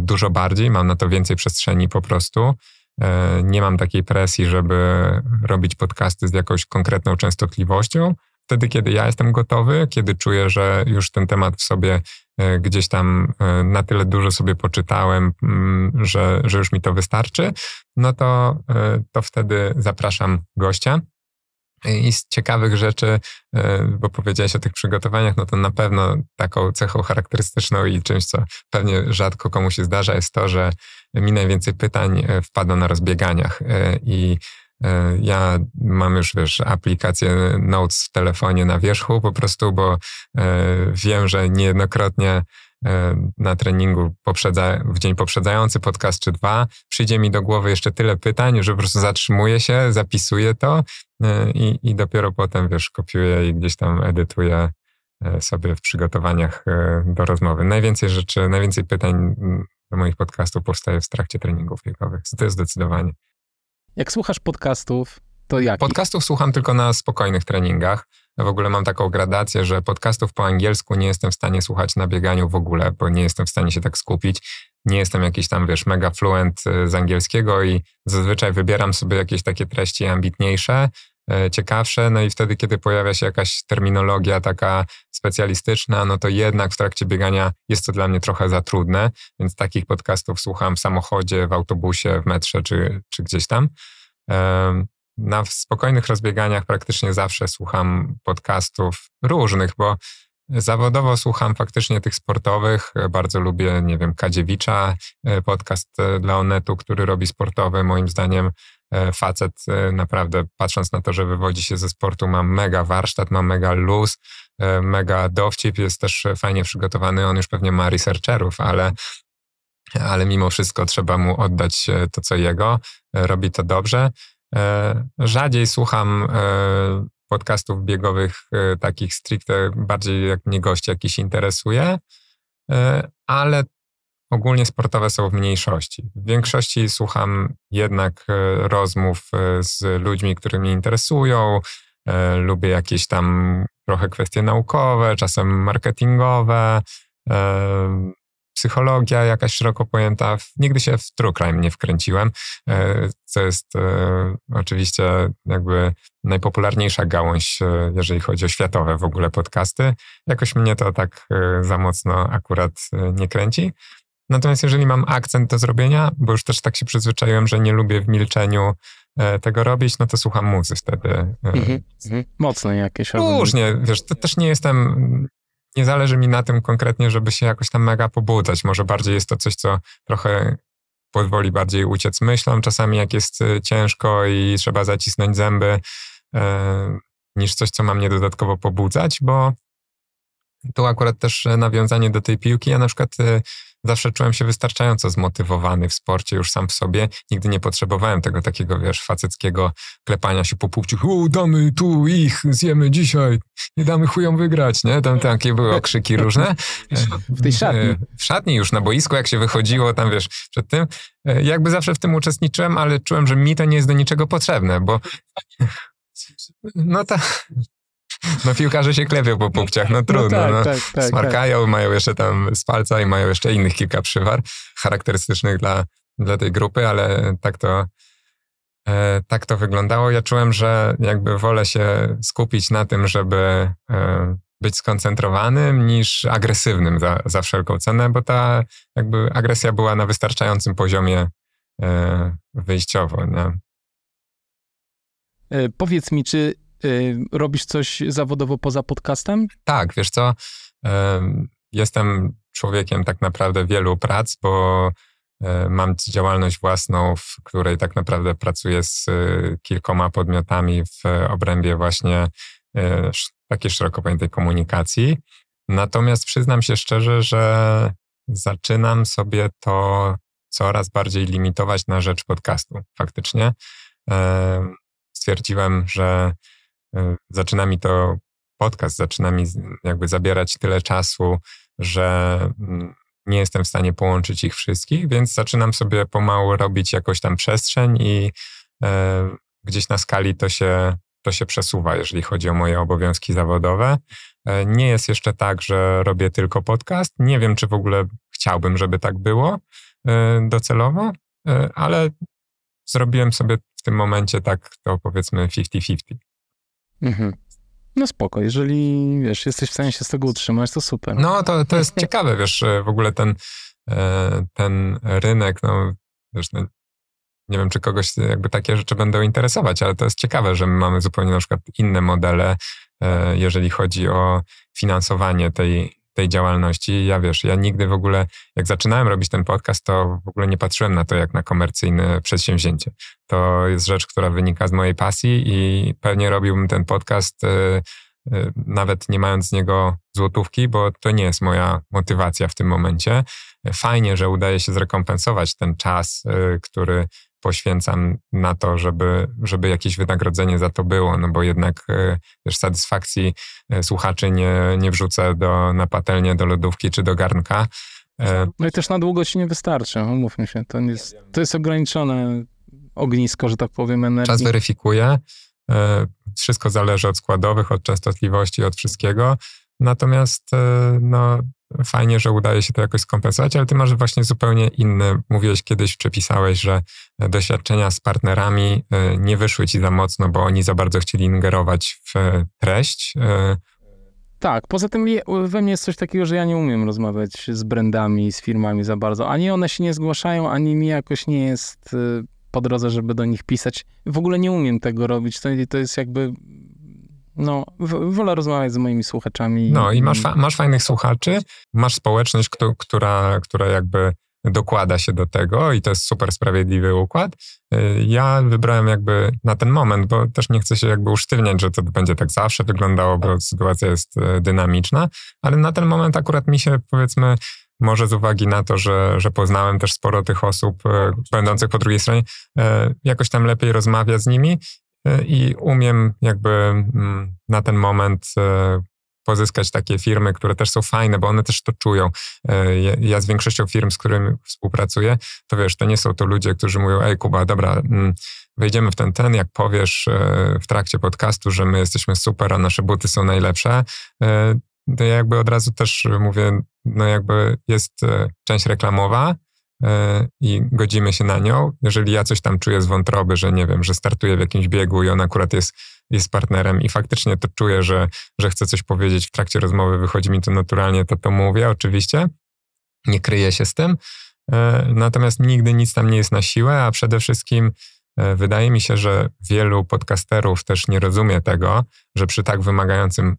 dużo bardziej, mam na to więcej przestrzeni po prostu. E, nie mam takiej presji, żeby robić podcasty z jakąś konkretną częstotliwością. Wtedy, kiedy ja jestem gotowy, kiedy czuję, że już ten temat w sobie e, gdzieś tam e, na tyle dużo sobie poczytałem, mm, że, że już mi to wystarczy, no to, to wtedy zapraszam gościa. I z ciekawych rzeczy, bo powiedziałeś o tych przygotowaniach, no to na pewno taką cechą charakterystyczną i czymś, co pewnie rzadko komu się zdarza, jest to, że mi najwięcej pytań e, wpada na rozbieganiach e, i e, ja mam już, wiesz, aplikację Notes w telefonie na wierzchu po prostu, bo wiem, że niejednokrotnie na treningu poprzedza, w dzień poprzedzający podcast czy dwa, przyjdzie mi do głowy jeszcze tyle pytań, że po prostu zatrzymuję się, zapisuję to i, i dopiero potem, wiesz, kopiuję i gdzieś tam edytuję sobie w przygotowaniach do rozmowy. Najwięcej rzeczy, najwięcej pytań do moich podcastów powstaje w trakcie treningów biegowych. To jest zdecydowanie. Jak słuchasz podcastów, to jak? Podcastów słucham tylko na spokojnych treningach. W ogóle mam taką gradację, że podcastów po angielsku nie jestem w stanie słuchać na bieganiu w ogóle, bo nie jestem w stanie się tak skupić. Nie jestem jakiś tam, wiesz, mega fluent y, z angielskiego i zazwyczaj wybieram sobie jakieś takie treści ambitniejsze, ciekawsze. No i wtedy, kiedy pojawia się jakaś terminologia taka specjalistyczna, no to jednak w trakcie biegania jest to dla mnie trochę za trudne, więc takich podcastów słucham w samochodzie, w autobusie, w metrze czy, czy gdzieś tam. Na spokojnych rozbieganiach praktycznie zawsze słucham podcastów różnych, bo Zawodowo słucham faktycznie tych sportowych. Bardzo lubię, nie wiem, Kadziewicza, e, podcast e, dla Onetu, który robi sportowy. Moim zdaniem E, facet e, naprawdę, patrząc na to, że wywodzi się ze sportu, ma mega warsztat, ma mega luz, e, mega dowcip, jest też fajnie przygotowany. On już pewnie ma researcherów, ale, ale mimo wszystko trzeba mu oddać to, co jego. Robi to dobrze. Rzadziej słucham podcastów biegowych, takich stricte, bardziej jak mnie gość jakiś interesuje, ale ogólnie sportowe są w mniejszości. W większości słucham jednak e, rozmów e, z ludźmi, które mnie interesują. E, lubię jakieś tam trochę kwestie naukowe, czasem marketingowe, psychologia jakaś szeroko pojęta. Nigdy się w true crime nie wkręciłem, co jest oczywiście jakby najpopularniejsza gałąź, jeżeli chodzi o światowe w ogóle podcasty. Jakoś mnie to tak za mocno akurat nie kręci. Natomiast jeżeli mam akcent do zrobienia, bo już też tak się przyzwyczaiłem, że nie lubię w milczeniu e, tego robić, no to słucham muzy wtedy. E, mhm, mhm. Mocne jakieś. Różnie, wiesz, to też nie jestem, nie zależy mi na tym konkretnie, żeby się jakoś tam mega pobudzać. Może bardziej jest to coś, co trochę pozwoli bardziej uciec myślom, czasami jak jest e, ciężko i trzeba zacisnąć zęby, niż coś, co ma mnie dodatkowo pobudzać, bo tu akurat też nawiązanie do tej piłki. Ja na przykład zawsze czułem się wystarczająco zmotywowany w sporcie już sam w sobie. Nigdy nie potrzebowałem tego takiego, wiesz, faceckiego klepania się po płci. U, damy tu ich, zjemy dzisiaj, nie damy chujom wygrać, nie? Tam takie były okrzyki różne. W tej szatni. W szatni już, na boisku, jak się wychodziło tam, wiesz, przed tym. E, jakby zawsze w tym uczestniczyłem, ale czułem, że mi to nie jest do niczego potrzebne, bo [LAUGHS] no tak, no piłkarze się klepią po pupciach, no trudno. No, tak, no. Tak, tak, Smarkają, tak. mają jeszcze tam z palca i mają jeszcze innych kilka przywar charakterystycznych dla, dla tej grupy, ale tak to, e, tak to wyglądało. Ja czułem, że jakby wolę się skupić na tym, żeby e, być skoncentrowanym niż agresywnym za, za wszelką cenę, bo ta jakby agresja była na wystarczającym poziomie e, wyjściowo. Nie? E, powiedz mi, czy robisz coś zawodowo poza podcastem? Tak, wiesz co, jestem człowiekiem tak naprawdę wielu prac, bo e, mam działalność własną, w której tak naprawdę pracuję z e, kilkoma podmiotami w obrębie właśnie e, takiej szeroko pojętej komunikacji. Natomiast przyznam się szczerze, że zaczynam sobie to coraz bardziej limitować na rzecz podcastu. Faktycznie stwierdziłem, że zaczyna mi to podcast, zaczyna mi jakby zabierać tyle czasu, że mm, nie jestem w stanie połączyć ich wszystkich, więc zaczynam sobie pomału robić jakąś tam przestrzeń i e, gdzieś na skali to się, to się przesuwa, jeżeli chodzi o moje obowiązki zawodowe. E, nie jest jeszcze tak, że robię tylko podcast. Nie wiem, czy w ogóle chciałbym, żeby tak było e, docelowo, e, ale zrobiłem sobie w tym momencie tak to powiedzmy 50-50. Mhm. No spoko, jeżeli wiesz, jesteś w stanie się z tego utrzymać, to super. No to, to jest ciekawe, wiesz, w ogóle ten, e, ten rynek, no wiesz, no, nie wiem, czy kogoś jakby takie rzeczy będą interesować, ale to jest ciekawe, że my mamy zupełnie na przykład inne modele, e, jeżeli chodzi o finansowanie tej, tej działalności. Ja wiesz, ja nigdy w ogóle, jak zaczynałem robić ten podcast, to w ogóle nie patrzyłem na to jak na komercyjne przedsięwzięcie. To jest rzecz, która wynika z mojej pasji i pewnie robiłbym ten podcast y, y, nawet nie mając z niego złotówki, bo to nie jest moja motywacja w tym momencie. Fajnie, że udaje się zrekompensować ten czas, y, który poświęcam na to, żeby, żeby jakieś wynagrodzenie za to było, no bo jednak e, wiesz, satysfakcji e, słuchaczy nie, nie wrzucę do, na patelnię, do lodówki czy do garnka. E, no i też na długo ci nie wystarczy, umówmy się. To jest, to jest ograniczone ognisko, że tak powiem, energii. Czas weryfikuje. Wszystko zależy od składowych, od częstotliwości, od wszystkiego. Natomiast no, fajnie, że udaje się to jakoś skompensować, ale ty masz właśnie zupełnie inny. Mówiłeś kiedyś, przepisałeś, że doświadczenia z partnerami e, nie wyszły ci za mocno, bo oni za bardzo chcieli ingerować w treść. E. Tak, poza tym we mnie jest coś takiego, że ja nie umiem rozmawiać z brandami, z firmami za bardzo. Ani one się nie zgłaszają, ani mi jakoś nie jest e, po drodze, żeby do nich pisać. W ogóle nie umiem tego robić. To, to jest jakby no, wolę rozmawiać z moimi słuchaczami. No i masz, fa masz fajnych słuchaczy, masz społeczność, która, która jakby dokłada się do tego i to jest super sprawiedliwy układ. Y, ja wybrałem jakby na ten moment, bo też nie chcę się jakby usztywniać, że to będzie tak zawsze wyglądało, bo sytuacja jest y, dynamiczna, ale na ten moment akurat mi się powiedzmy może z uwagi na to, że, że poznałem też sporo tych osób y, będących po drugiej stronie, jakoś tam lepiej rozmawiać z nimi i umiem jakby mm, na ten moment e, pozyskać takie firmy, które też są fajne, bo one też to czują. E, ja z większością firm, z którymi współpracuję, to wiesz, to nie są to ludzie, którzy mówią, ej Kuba, dobra, mm, wejdziemy w ten ten, jak powiesz w trakcie podcastu, że my jesteśmy super, a nasze buty są najlepsze, to ja jakby od razu też mówię, no jakby jest część reklamowa, E, i godzimy się na nią. Jeżeli ja coś tam czuję z wątroby, że nie wiem, że startuję w jakimś biegu i on akurat jest, jest partnerem i faktycznie to czuję, że, że chcę coś powiedzieć w trakcie rozmowy, wychodzi mi to naturalnie, to to mówię oczywiście. Nie kryję się z tym. E, natomiast nigdy nic tam nie jest na siłę, a przede wszystkim e, wydaje mi się, że wielu podcasterów też nie rozumie tego, że przy tak wymagającym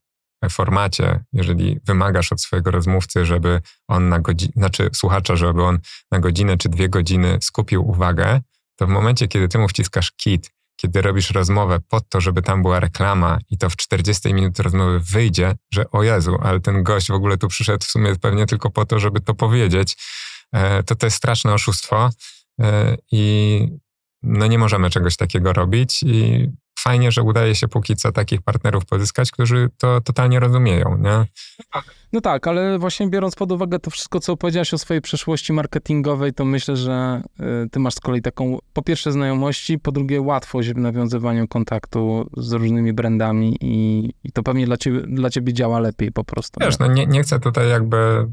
formacie, jeżeli wymagasz od swojego rozmówcy, żeby on na godzinę, znaczy słuchacza, żeby on na godzinę czy dwie godziny skupił uwagę, to w momencie, kiedy ty mu wciskasz kit kiedy robisz rozmowę pod to, żeby tam była reklama i to w 40 minut rozmowy wyjdzie, że o Jezu, ale ten gość w ogóle tu przyszedł w sumie pewnie tylko po to, żeby to powiedzieć, e, to to jest straszne oszustwo e, i no nie możemy czegoś takiego robić i fajnie, że udaje się póki co takich partnerów pozyskać, którzy to totalnie rozumieją, nie? No tak, ale właśnie biorąc pod uwagę to wszystko, co powiedziałeś o swojej przeszłości marketingowej, to myślę, że y, ty masz z kolei taką, po pierwsze znajomości, po drugie łatwość w nawiązywaniu kontaktu z różnymi brandami i, i to pewnie dla ciebie, dla ciebie działa lepiej po prostu. Wiesz, no nie, nie chcę tutaj jakby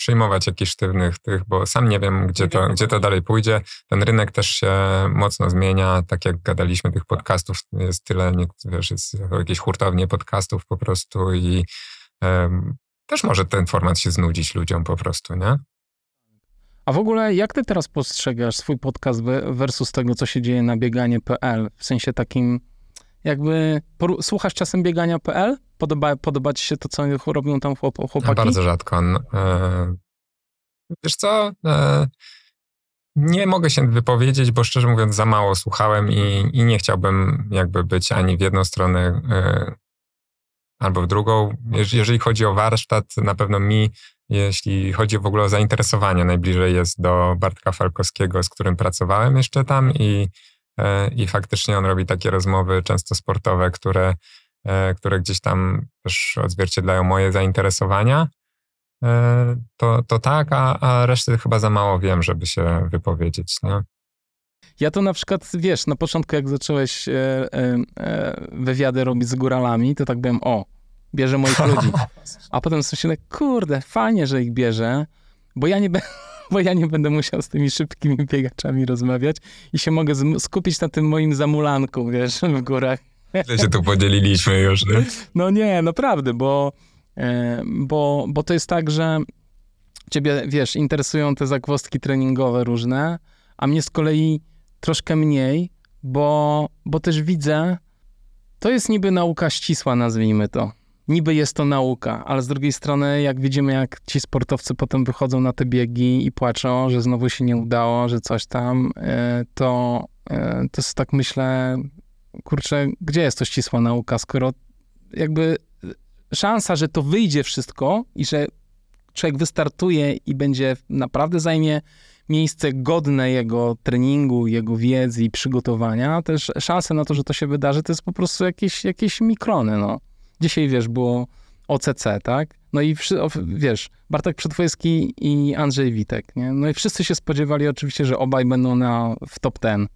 przyjmować jakichś sztywnych tych, bo sam nie wiem, gdzie to, gdzie to dalej pójdzie. Ten rynek też się mocno zmienia, tak jak gadaliśmy tych podcastów, jest tyle, nie, wiesz, jest jakieś hurtownie podcastów po prostu i też może ten format się znudzić ludziom po prostu, nie? A w ogóle jak ty teraz postrzegasz swój podcast versus tego, co się dzieje na bieganie.pl? W sensie takim, jakby słuchasz czasem biegania.pl? Podoba, podoba ci się to, co robią tam chłopaki? Bardzo rzadko. E, wiesz co? E, nie mogę się wypowiedzieć, bo szczerze mówiąc za mało słuchałem i, i nie chciałbym jakby być ani w jedną stronę e, albo w drugą. Jeżeli chodzi o warsztat, na pewno mi, jeśli chodzi w ogóle o zainteresowanie, najbliżej jest do Bartka Falkowskiego, z którym pracowałem jeszcze tam i, i faktycznie on robi takie rozmowy często sportowe, które E, które gdzieś tam też odzwierciedlają moje zainteresowania, e, to, to tak, a, a reszty chyba za mało wiem, żeby się wypowiedzieć. Nie? Ja to na przykład, wiesz, na początku jak zacząłeś e, e, wywiady robić z góralami, to tak byłem, o, bierze moich ludzi. [LAUGHS] A potem sobie myślę, kurde, fajnie, że ich bierze, bo ja nie, bo ja nie będę musiał z tymi szybkimi biegaczami rozmawiać i się mogę skupić na tym moim zamulanku, wiesz, w górach. Ile się tu podzieliliśmy już, nie? No nie, naprawdę, bo, e, bo, bo to jest tak, że ciebie, wiesz, interesują te zagwozdki treningowe różne, a mnie z kolei troszkę mniej, bo, bo też widzę, to jest niby nauka ścisła, nazwijmy to. Niby jest to nauka, ale z drugiej strony, jak widzimy, jak ci sportowcy potem wychodzą na te biegi i płaczą, że znowu się nie udało, że coś tam, e, to, e, to tak myślę, kurczę, gdzie jest to ścisła nauka, skoro jakby szansa, że to wyjdzie wszystko i że człowiek wystartuje i będzie naprawdę zajmie miejsce godne jego treningu, jego wiedzy i przygotowania, też szanse na to, że to się wydarzy, to jest po prostu jakieś, jakieś mikrony, no. Dzisiaj, wiesz, było OCC, tak? No i wiesz, Bartek Przetwojski i Andrzej Witek, nie? No i wszyscy się spodziewali oczywiście, że obaj będą na, w top ten,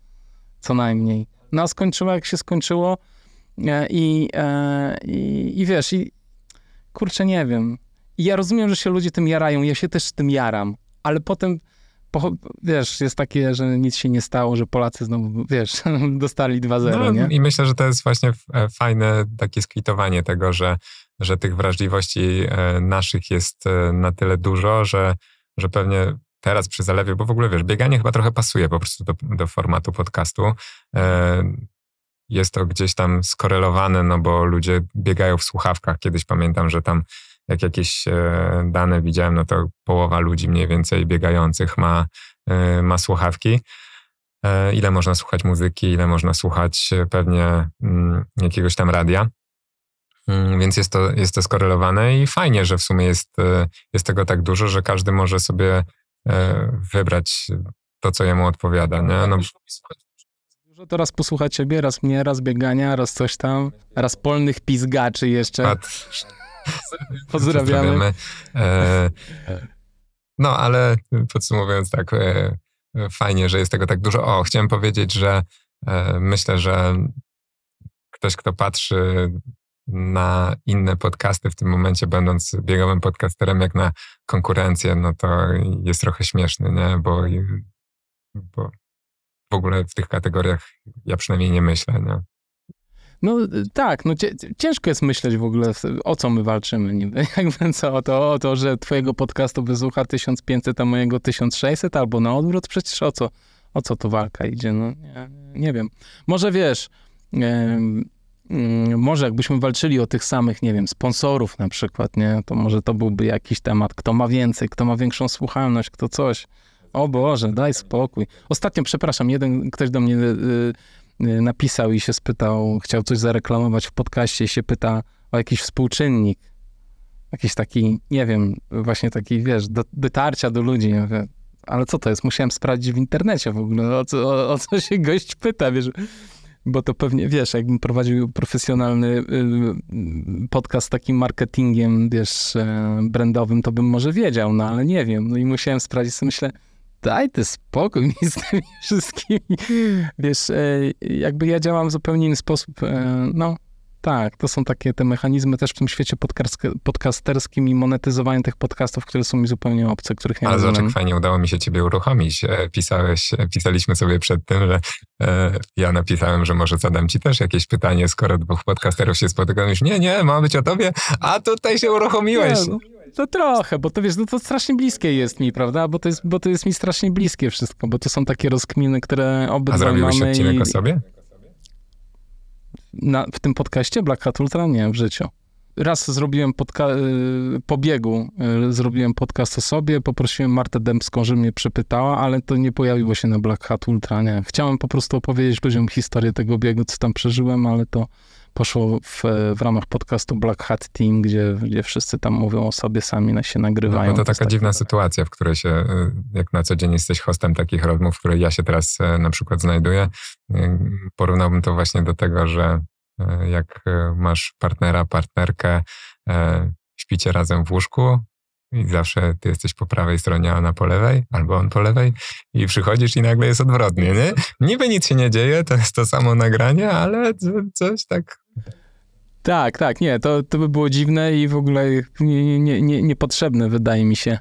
co najmniej. No a skończyło jak się skończyło i, e, i, i wiesz, i kurczę, nie wiem. I ja rozumiem, że się ludzie tym jarają, ja się też tym jaram, ale potem wiesz, jest takie, że nic się nie stało, że Polacy znowu, wiesz, [LAUGHS] dostali 2-0, no, nie? I myślę, że to jest właśnie e, fajne takie skwitowanie tego, że, że tych wrażliwości naszych jest na tyle dużo, że, że pewnie teraz przy zalewie, bo w ogóle wiesz, bieganie chyba trochę pasuje po prostu do, do formatu podcastu. E, jest to gdzieś tam skorelowane, no bo ludzie biegają w słuchawkach. Kiedyś pamiętam, że tam jak jakieś e, dane widziałem, no to połowa ludzi mniej więcej biegających ma, e, ma słuchawki. Ile można słuchać muzyki, ile można słuchać pewnie mm, jakiegoś tam radia. Mm, więc jest to, jest to skorelowane i fajnie, że w sumie jest, jest tego tak dużo, że każdy może sobie E, wybrać to, co jemu odpowiada. Nie? No. Dużo to raz posłuchać ciebie, raz mnie, raz biegania, raz coś tam, raz polnych pizgaczy jeszcze. Pat. [LAUGHS] Pozdrawiamy. E, no, ale podsumowując tak, e, fajnie, że jest tego tak dużo. O, chciałem powiedzieć, że e, myślę, że ktoś, kto patrzy na inne podcasty w tym momencie, będąc biegowym podcasterem, jak na konkurencję, no to jest trochę śmieszny, nie? Bo, bo w ogóle w tych kategoriach ja przynajmniej nie myślę, nie? No tak, no ciężko jest myśleć w ogóle, o co my walczymy niby. [LAUGHS] Jakby co, o to, o to, że twojego podcastu wysłucha 1500, a mojego 1600, albo na odwrót, przecież o co, o co tu walka idzie, no nie, nie wiem. Może wiesz, Mm, może jakbyśmy walczyli o tych samych, nie wiem, sponsorów na przykład, nie, to może to byłby jakiś temat, kto ma więcej, kto ma większą słuchalność, kto coś. O Boże, daj spokój. Ostatnio, przepraszam, jeden ktoś do mnie y, napisał i się spytał, chciał coś zareklamować w podcaście i się pyta o jakiś współczynnik. Jakiś taki, nie wiem, właśnie taki, wiesz, do, dotarcia do ludzi. Ja mówię, ale co to jest? Musiałem sprawdzić w internecie w ogóle, o co, o, o co się gość pyta, wiesz. Bo to pewnie, wiesz, jakbym prowadził profesjonalny y, y, podcast z takim marketingiem, wiesz, e, brandowym, to bym może wiedział, no ale nie wiem. No i musiałem sprawdzić, myślę, daj ty spokój [LAUGHS] mi z tymi wszystkimi. Wiesz, e, jakby ja działam w zupełnie inny sposób. E, no, tak, to są takie te mechanizmy też w tym świecie podcasterskim i monetyzowanie tych podcastów, które są mi zupełnie obce, których nie Ale rozumiem. jak fajnie udało mi się ciebie uruchomić. E, pisałeś, pisaliśmy sobie przed tym, że e, ja napisałem, że może zadam ci też jakieś pytanie, skoro dwóch podcasterów się spotyka. Już nie, nie, ma być o tobie, a tutaj się uruchomiłeś. Nie, no, to trochę, bo to wiesz, no to strasznie bliskie jest mi, prawda? Bo to jest, bo to jest mi strasznie bliskie wszystko, bo to są takie rozkminy, które A obydwaj zrobiłeś mamy. odcinek i- o sobie? Na, w tym podcaście Black Hat Ultra? Nie, w życiu. Raz zrobiłem podca- y, po biegu, y, zrobiłem podcast o sobie, poprosiłem Martę Dębską, żeby mnie przepytała, ale to nie pojawiło się na Black Hat Ultra, nie. Chciałem po prostu opowiedzieć ludziom historię tego biegu, co tam przeżyłem, ale to poszło w, w ramach podcastu Black Hat Team, gdzie, gdzie wszyscy tam mówią o sobie, sami na się No, nagrywają. bo to taka takie- dziwna sytuacja, w której się, y, jak na co dzień jesteś hostem takich rozmów, w której ja się teraz e, na przykład znajduję, y, porównałbym to właśnie do tego, że jak masz partnera, partnerkę, śpicie razem w łóżku i zawsze ty jesteś po prawej stronie, a ona po lewej, albo on po lewej i przychodzisz i nagle jest odwrotnie, nie? Niby nic się nie dzieje, to jest to samo nagranie, ale co- coś tak Tak, tak, nie, to, to by było dziwne i w ogóle nie, nie, nie, niepotrzebne, wydaje mi się.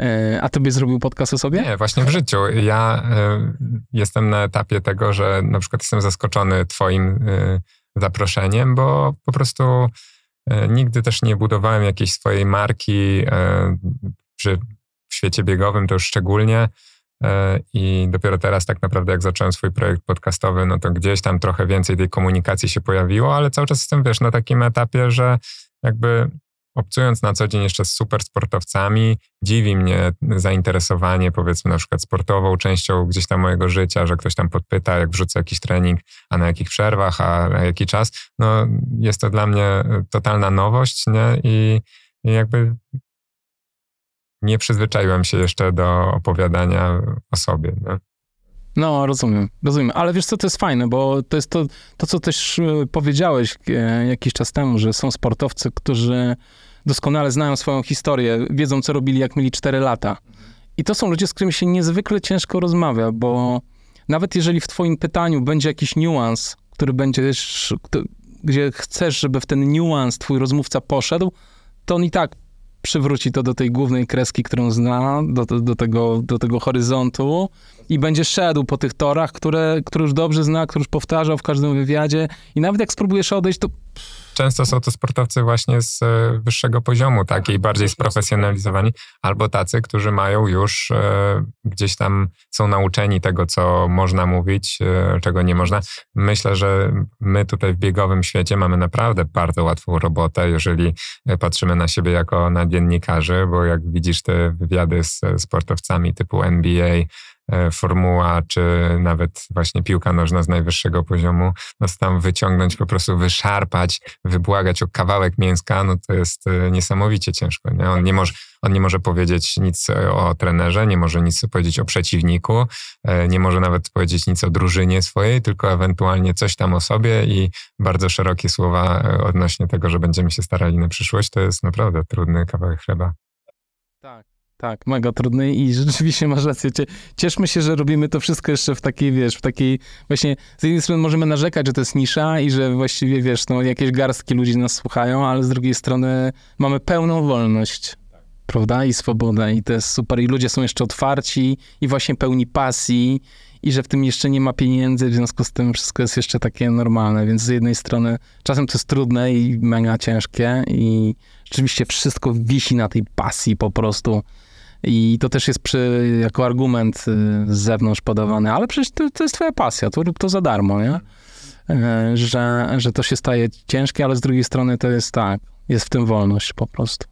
E, A tobie zrobił podcast o sobie? Nie, właśnie w życiu. Ja y, jestem na etapie tego, że na przykład jestem zaskoczony Twoim y, zaproszeniem, bo po prostu nigdy też nie budowałem jakiejś swojej marki przy, w świecie biegowym, to już szczególnie. Y, I dopiero teraz, tak naprawdę, jak zacząłem swój projekt podcastowy, no to gdzieś tam trochę więcej tej komunikacji się pojawiło, ale cały czas jestem, wiesz, na takim etapie, że jakby obcując na co dzień jeszcze z super sportowcami, dziwi mnie zainteresowanie, powiedzmy, na przykład sportową częścią gdzieś tam mojego życia, że ktoś tam podpyta, jak wrzucę jakiś trening, a na jakich przerwach, a na jaki czas. No, jest to dla mnie e, totalna nowość, nie? I, i jakby nie przyzwyczaiłem się jeszcze do opowiadania o sobie. Nie? No, rozumiem, rozumiem. Ale wiesz co, to jest fajne, bo to jest to, to co też e, powiedziałeś e, jakiś czas temu, że są sportowcy, którzy doskonale znają swoją historię, wiedzą, co robili, jak mieli 4 lata. I to są ludzie, z którymi się niezwykle ciężko rozmawia, bo nawet jeżeli w twoim pytaniu będzie jakiś niuans, który będziesz, gdzie chcesz, żeby w ten niuans twój rozmówca poszedł, to on i tak przywróci to do tej głównej kreski, którą zna, do, do, tego, do tego horyzontu i będzie szedł po tych torach, które, które już dobrze zna, które już powtarzał w każdym wywiadzie i nawet jak spróbujesz odejść, to Często są to sportowcy właśnie z e, wyższego poziomu, takiej bardziej sprofesjonalizowani, albo tacy, którzy mają już e, gdzieś tam, są nauczeni tego, co można mówić, e, czego nie można. Myślę, że my tutaj w biegowym świecie mamy naprawdę bardzo łatwą robotę, jeżeli patrzymy na siebie jako na dziennikarzy, bo jak widzisz te wywiady z sportowcami typu NBA, formuła, czy nawet właśnie piłka nożna z najwyższego poziomu, no tam wyciągnąć, po prostu wyszarpać, wybłagać o kawałek mięska, no to jest e, niesamowicie ciężko. Nie? On, nie może, on nie może powiedzieć nic e, o trenerze, nie może nic powiedzieć o przeciwniku, e, nie może nawet powiedzieć nic o drużynie swojej, tylko ewentualnie coś tam o sobie i bardzo szerokie słowa e, odnośnie tego, że będziemy się starali na przyszłość, to jest naprawdę trudny kawałek chleba. Tak. Tak, mega trudny i [LAUGHS] rzeczywiście masz rację. Cie- Cieszmy się, że robimy to wszystko jeszcze w takiej, wiesz, w takiej właśnie, z jednej strony możemy narzekać, że to jest nisza i że właściwie, wiesz, no jakieś garstki ludzi nas słuchają, ale z drugiej strony mamy pełną wolność, prawda, i swobodę i to jest super i ludzie są jeszcze otwarci i właśnie pełni pasji i że w tym jeszcze nie ma pieniędzy, w związku z tym wszystko jest jeszcze takie normalne, więc z jednej strony czasem to jest trudne i mega ciężkie i rzeczywiście wszystko wisi na tej pasji po prostu. I to też jest przy, jako argument y, z zewnątrz podawany, ale przecież to, to jest twoja pasja, to rób to za darmo, nie? E, Że, że to się staje ciężkie, ale z drugiej strony to jest tak, jest w tym wolność po prostu.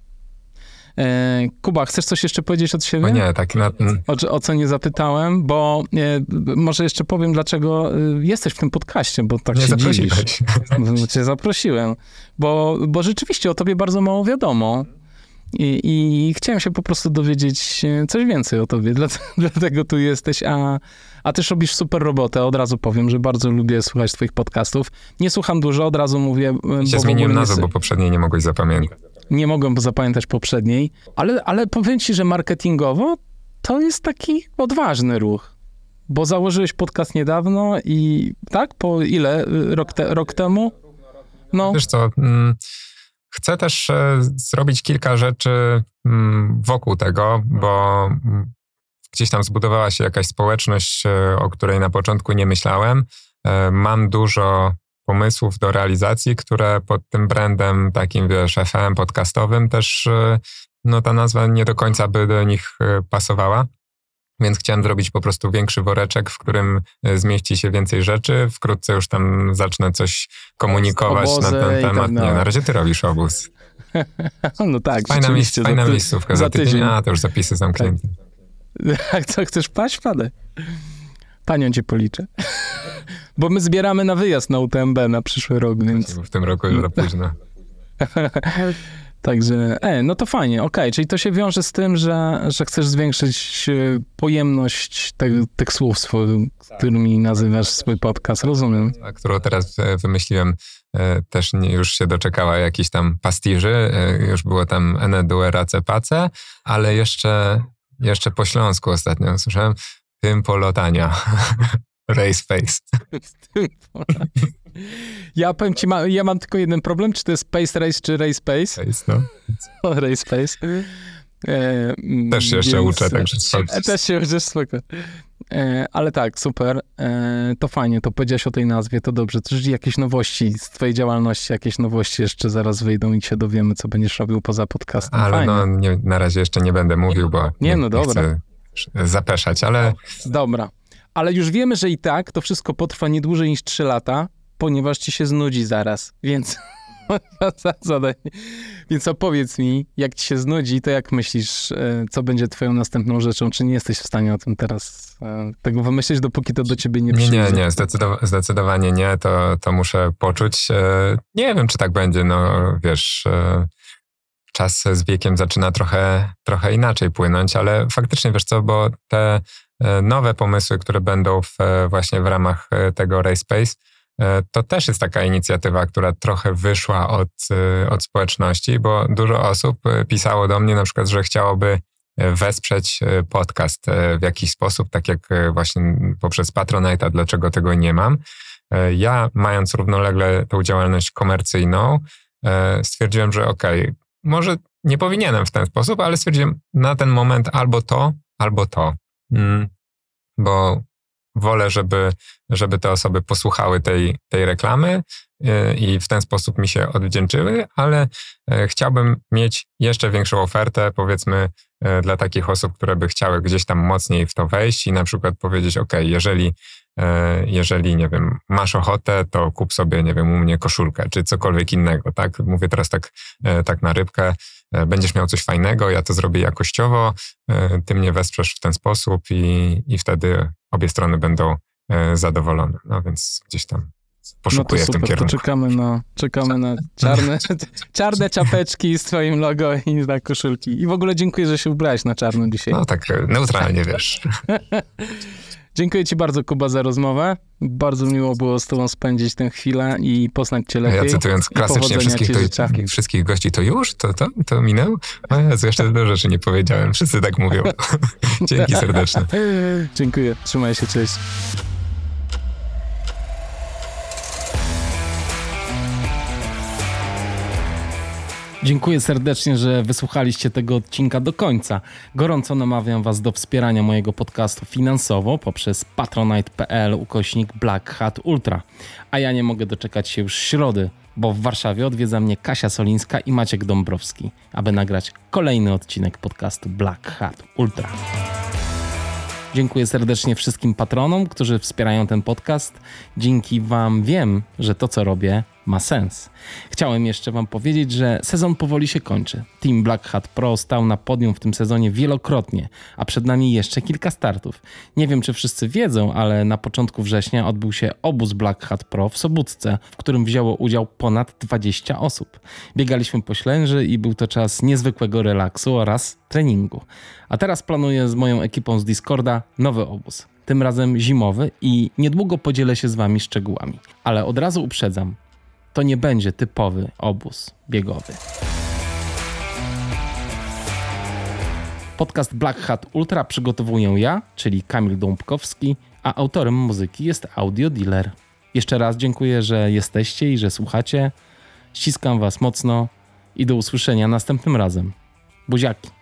E, Kuba, chcesz coś jeszcze powiedzieć od siebie? O nie, tak na... O, o co nie zapytałem, bo e, może jeszcze powiem, dlaczego jesteś w tym podcaście, bo tak Nie się dziwisz. zaprosiłeś. No, Cię zaprosiłem, bo, bo rzeczywiście o tobie bardzo mało wiadomo. I, I chciałem się po prostu dowiedzieć e, coś więcej o tobie, [LAUGHS] dlatego, tu jesteś, a, a też robisz super robotę. Od razu powiem, że bardzo lubię słuchać twoich podcastów. Nie słucham dużo, od razu mówię. e, Się zmieniłem nazwę, bo poprzedniej nie mogłeś zapamiętać. nie mogłem zapamiętać poprzedniej, ale, ale powiem ci, że marketingowo to jest taki odważny ruch. Bo założyłeś podcast niedawno i tak? Po ile? Y, Rok, te, rok temu? No. Wiesz co, mm, chcę też e, zrobić kilka rzeczy mm, wokół tego, bo mm, gdzieś tam zbudowała się jakaś społeczność, e, o której na początku nie myślałem. E, Mam dużo pomysłów do realizacji, które pod tym brandem takim, wiesz, FM podcastowym też, no ta nazwa nie do końca by do nich pasowała. Więc chciałem zrobić po prostu większy woreczek, w którym e, zmieści się więcej rzeczy. Wkrótce już tam zacznę coś komunikować na ten tak temat. Nie, dalej. na razie ty robisz obóz. [LAUGHS] No tak, Fajna, miejsc, fajna ty- miejscówka. za tydzień, a to już zapisy zamknięte. [LAUGHS] Jak co, chcesz paść? Padaj. Panią cię policzę. [LAUGHS] Bo my zbieramy na wyjazd na UTMB na przyszły rok, więc... W tym roku już za późno. Także, e, no to fajnie, okej, czyli to się wiąże z tym, że, że chcesz zwiększyć e, pojemność tych słów, którymi nazywasz swój podcast, rozumiem. Którą teraz e, wymyśliłem, e, też już się doczekała jakichś tam pastiży. Już było tam ene due race pace, ale jeszcze, jeszcze po śląsku ostatnio słyszałem tym polotania. [LAUGHS] Race face. [LAUGHS] Ja powiem ci, ma, ja mam tylko jeden problem, czy to jest Space Race, czy Race Space? no. [LAUGHS] O, Race Space. E, mm, Też się jeszcze więc- uczę, także E, Też się uczysz, spoko. E, ale tak, super. E, to fajnie, to powiedziałeś o tej nazwie, to dobrze. Czy jakieś nowości z twojej działalności, jakieś nowości jeszcze zaraz wyjdą i się dowiemy, co będziesz robił poza podcastem. Ale Fajnie. no, nie, na razie jeszcze nie będę mówił, bo Nie, no dobra. chcę zapeszać, ale Dobra. Ale już wiemy, że i tak to wszystko potrwa nie dłużej niż 3 lata, ponieważ ci się znudzi zaraz, więc... [LAUGHS] Więc opowiedz mi, jak ci się znudzi, to jak myślisz, e, co będzie twoją następną rzeczą? Czy nie jesteś w stanie o tym teraz e, tego wymyślieć, dopóki to do ciebie nie przyjdzie? nie, nie, zdecydowa- zdecydowanie nie, to, to muszę poczuć. E, Nie wiem, czy tak będzie, no wiesz, czas z wiekiem zaczyna trochę, trochę inaczej płynąć, ale faktycznie, wiesz co, bo te e, nowe pomysły, które będą w, e, właśnie w ramach e, tego RaySpace, to też jest taka inicjatywa, która trochę wyszła od, od społeczności, bo dużo osób pisało do mnie na przykład, że chciałoby wesprzeć podcast w jakiś sposób, tak jak właśnie poprzez Patronite'a, dlaczego tego nie mam. Ja, mając równolegle tą działalność komercyjną, stwierdziłem, że okej, może nie powinienem w ten sposób, ale stwierdziłem na ten moment albo to, albo to. Mm, Bo wolę, żeby, żeby te osoby posłuchały tej, tej reklamy y, i w ten sposób mi się odwdzięczyły, ale e, chciałbym mieć jeszcze większą ofertę, powiedzmy, e, dla takich osób, które by chciały gdzieś tam mocniej w to wejść i na przykład powiedzieć, ok, jeżeli, jeżeli, nie wiem, masz ochotę, to kup sobie, nie wiem, u mnie koszulkę, czy cokolwiek innego, tak? Mówię teraz tak, e, tak na rybkę, e, będziesz miał coś fajnego, ja to zrobię jakościowo, e, ty mnie wesprzesz w ten sposób i, i wtedy obie strony będą e, zadowolone. No więc gdzieś tam No to poszukuję w tym super, to kierunku. czekamy na, czekamy na czarne, [LAUGHS] czarne czapeczki z twoim logo i na koszulki. I w ogóle dziękuję, że się ubrałeś na czarno dzisiaj. No tak e, neutralnie, wiesz. [LAUGHS] Dziękuję ci bardzo, Kuba, za rozmowę. Bardzo miło było z tobą spędzić tę chwilę i poznać cię lepiej. Ja cytując klasycznie wszystkich, życzę. to, wszystkich gości, to już? To, to, to minęło? O Jezu, jeszcze dużo rzeczy nie powiedziałem. Wszyscy tak mówią. [LAUGHS] Dzięki serdeczne. Dziękuję. Trzymaj się, cześć. Dziękuję serdecznie, że wysłuchaliście tego odcinka do końca. Gorąco namawiam Was do wspierania mojego podcastu finansowo poprzez patronite.pl ukośnik Black Hat Ultra. A ja nie mogę doczekać się już środy, bo w Warszawie odwiedza mnie Kasia Solińska i Maciek Dąbrowski, aby nagrać kolejny odcinek podcastu Black Hat Ultra. Dziękuję serdecznie wszystkim patronom, którzy wspierają ten podcast. Dzięki Wam wiem, że to, co robię, ma sens. Chciałem jeszcze Wam powiedzieć, że sezon powoli się kończy. Team Black Hat Pro stał na podium w tym sezonie wielokrotnie, a przed nami jeszcze kilka startów. Nie wiem, czy wszyscy wiedzą, ale na początku września odbył się obóz Black Hat Pro w Sobótce, w którym wzięło udział ponad 20 osób. Biegaliśmy po Ślęży i był to czas niezwykłego relaksu oraz treningu. A teraz planuję z moją ekipą z Discorda nowy obóz. Tym razem zimowy i niedługo podzielę się z Wami szczegółami. Ale od razu uprzedzam, to nie będzie typowy obóz biegowy. Podcast Black Hat Ultra przygotowuję ja, czyli Kamil Dąbkowski, a autorem muzyki jest Audio Dealer. Jeszcze raz dziękuję, że jesteście i że słuchacie. Ściskam Was mocno i do usłyszenia następnym razem. Buziaki.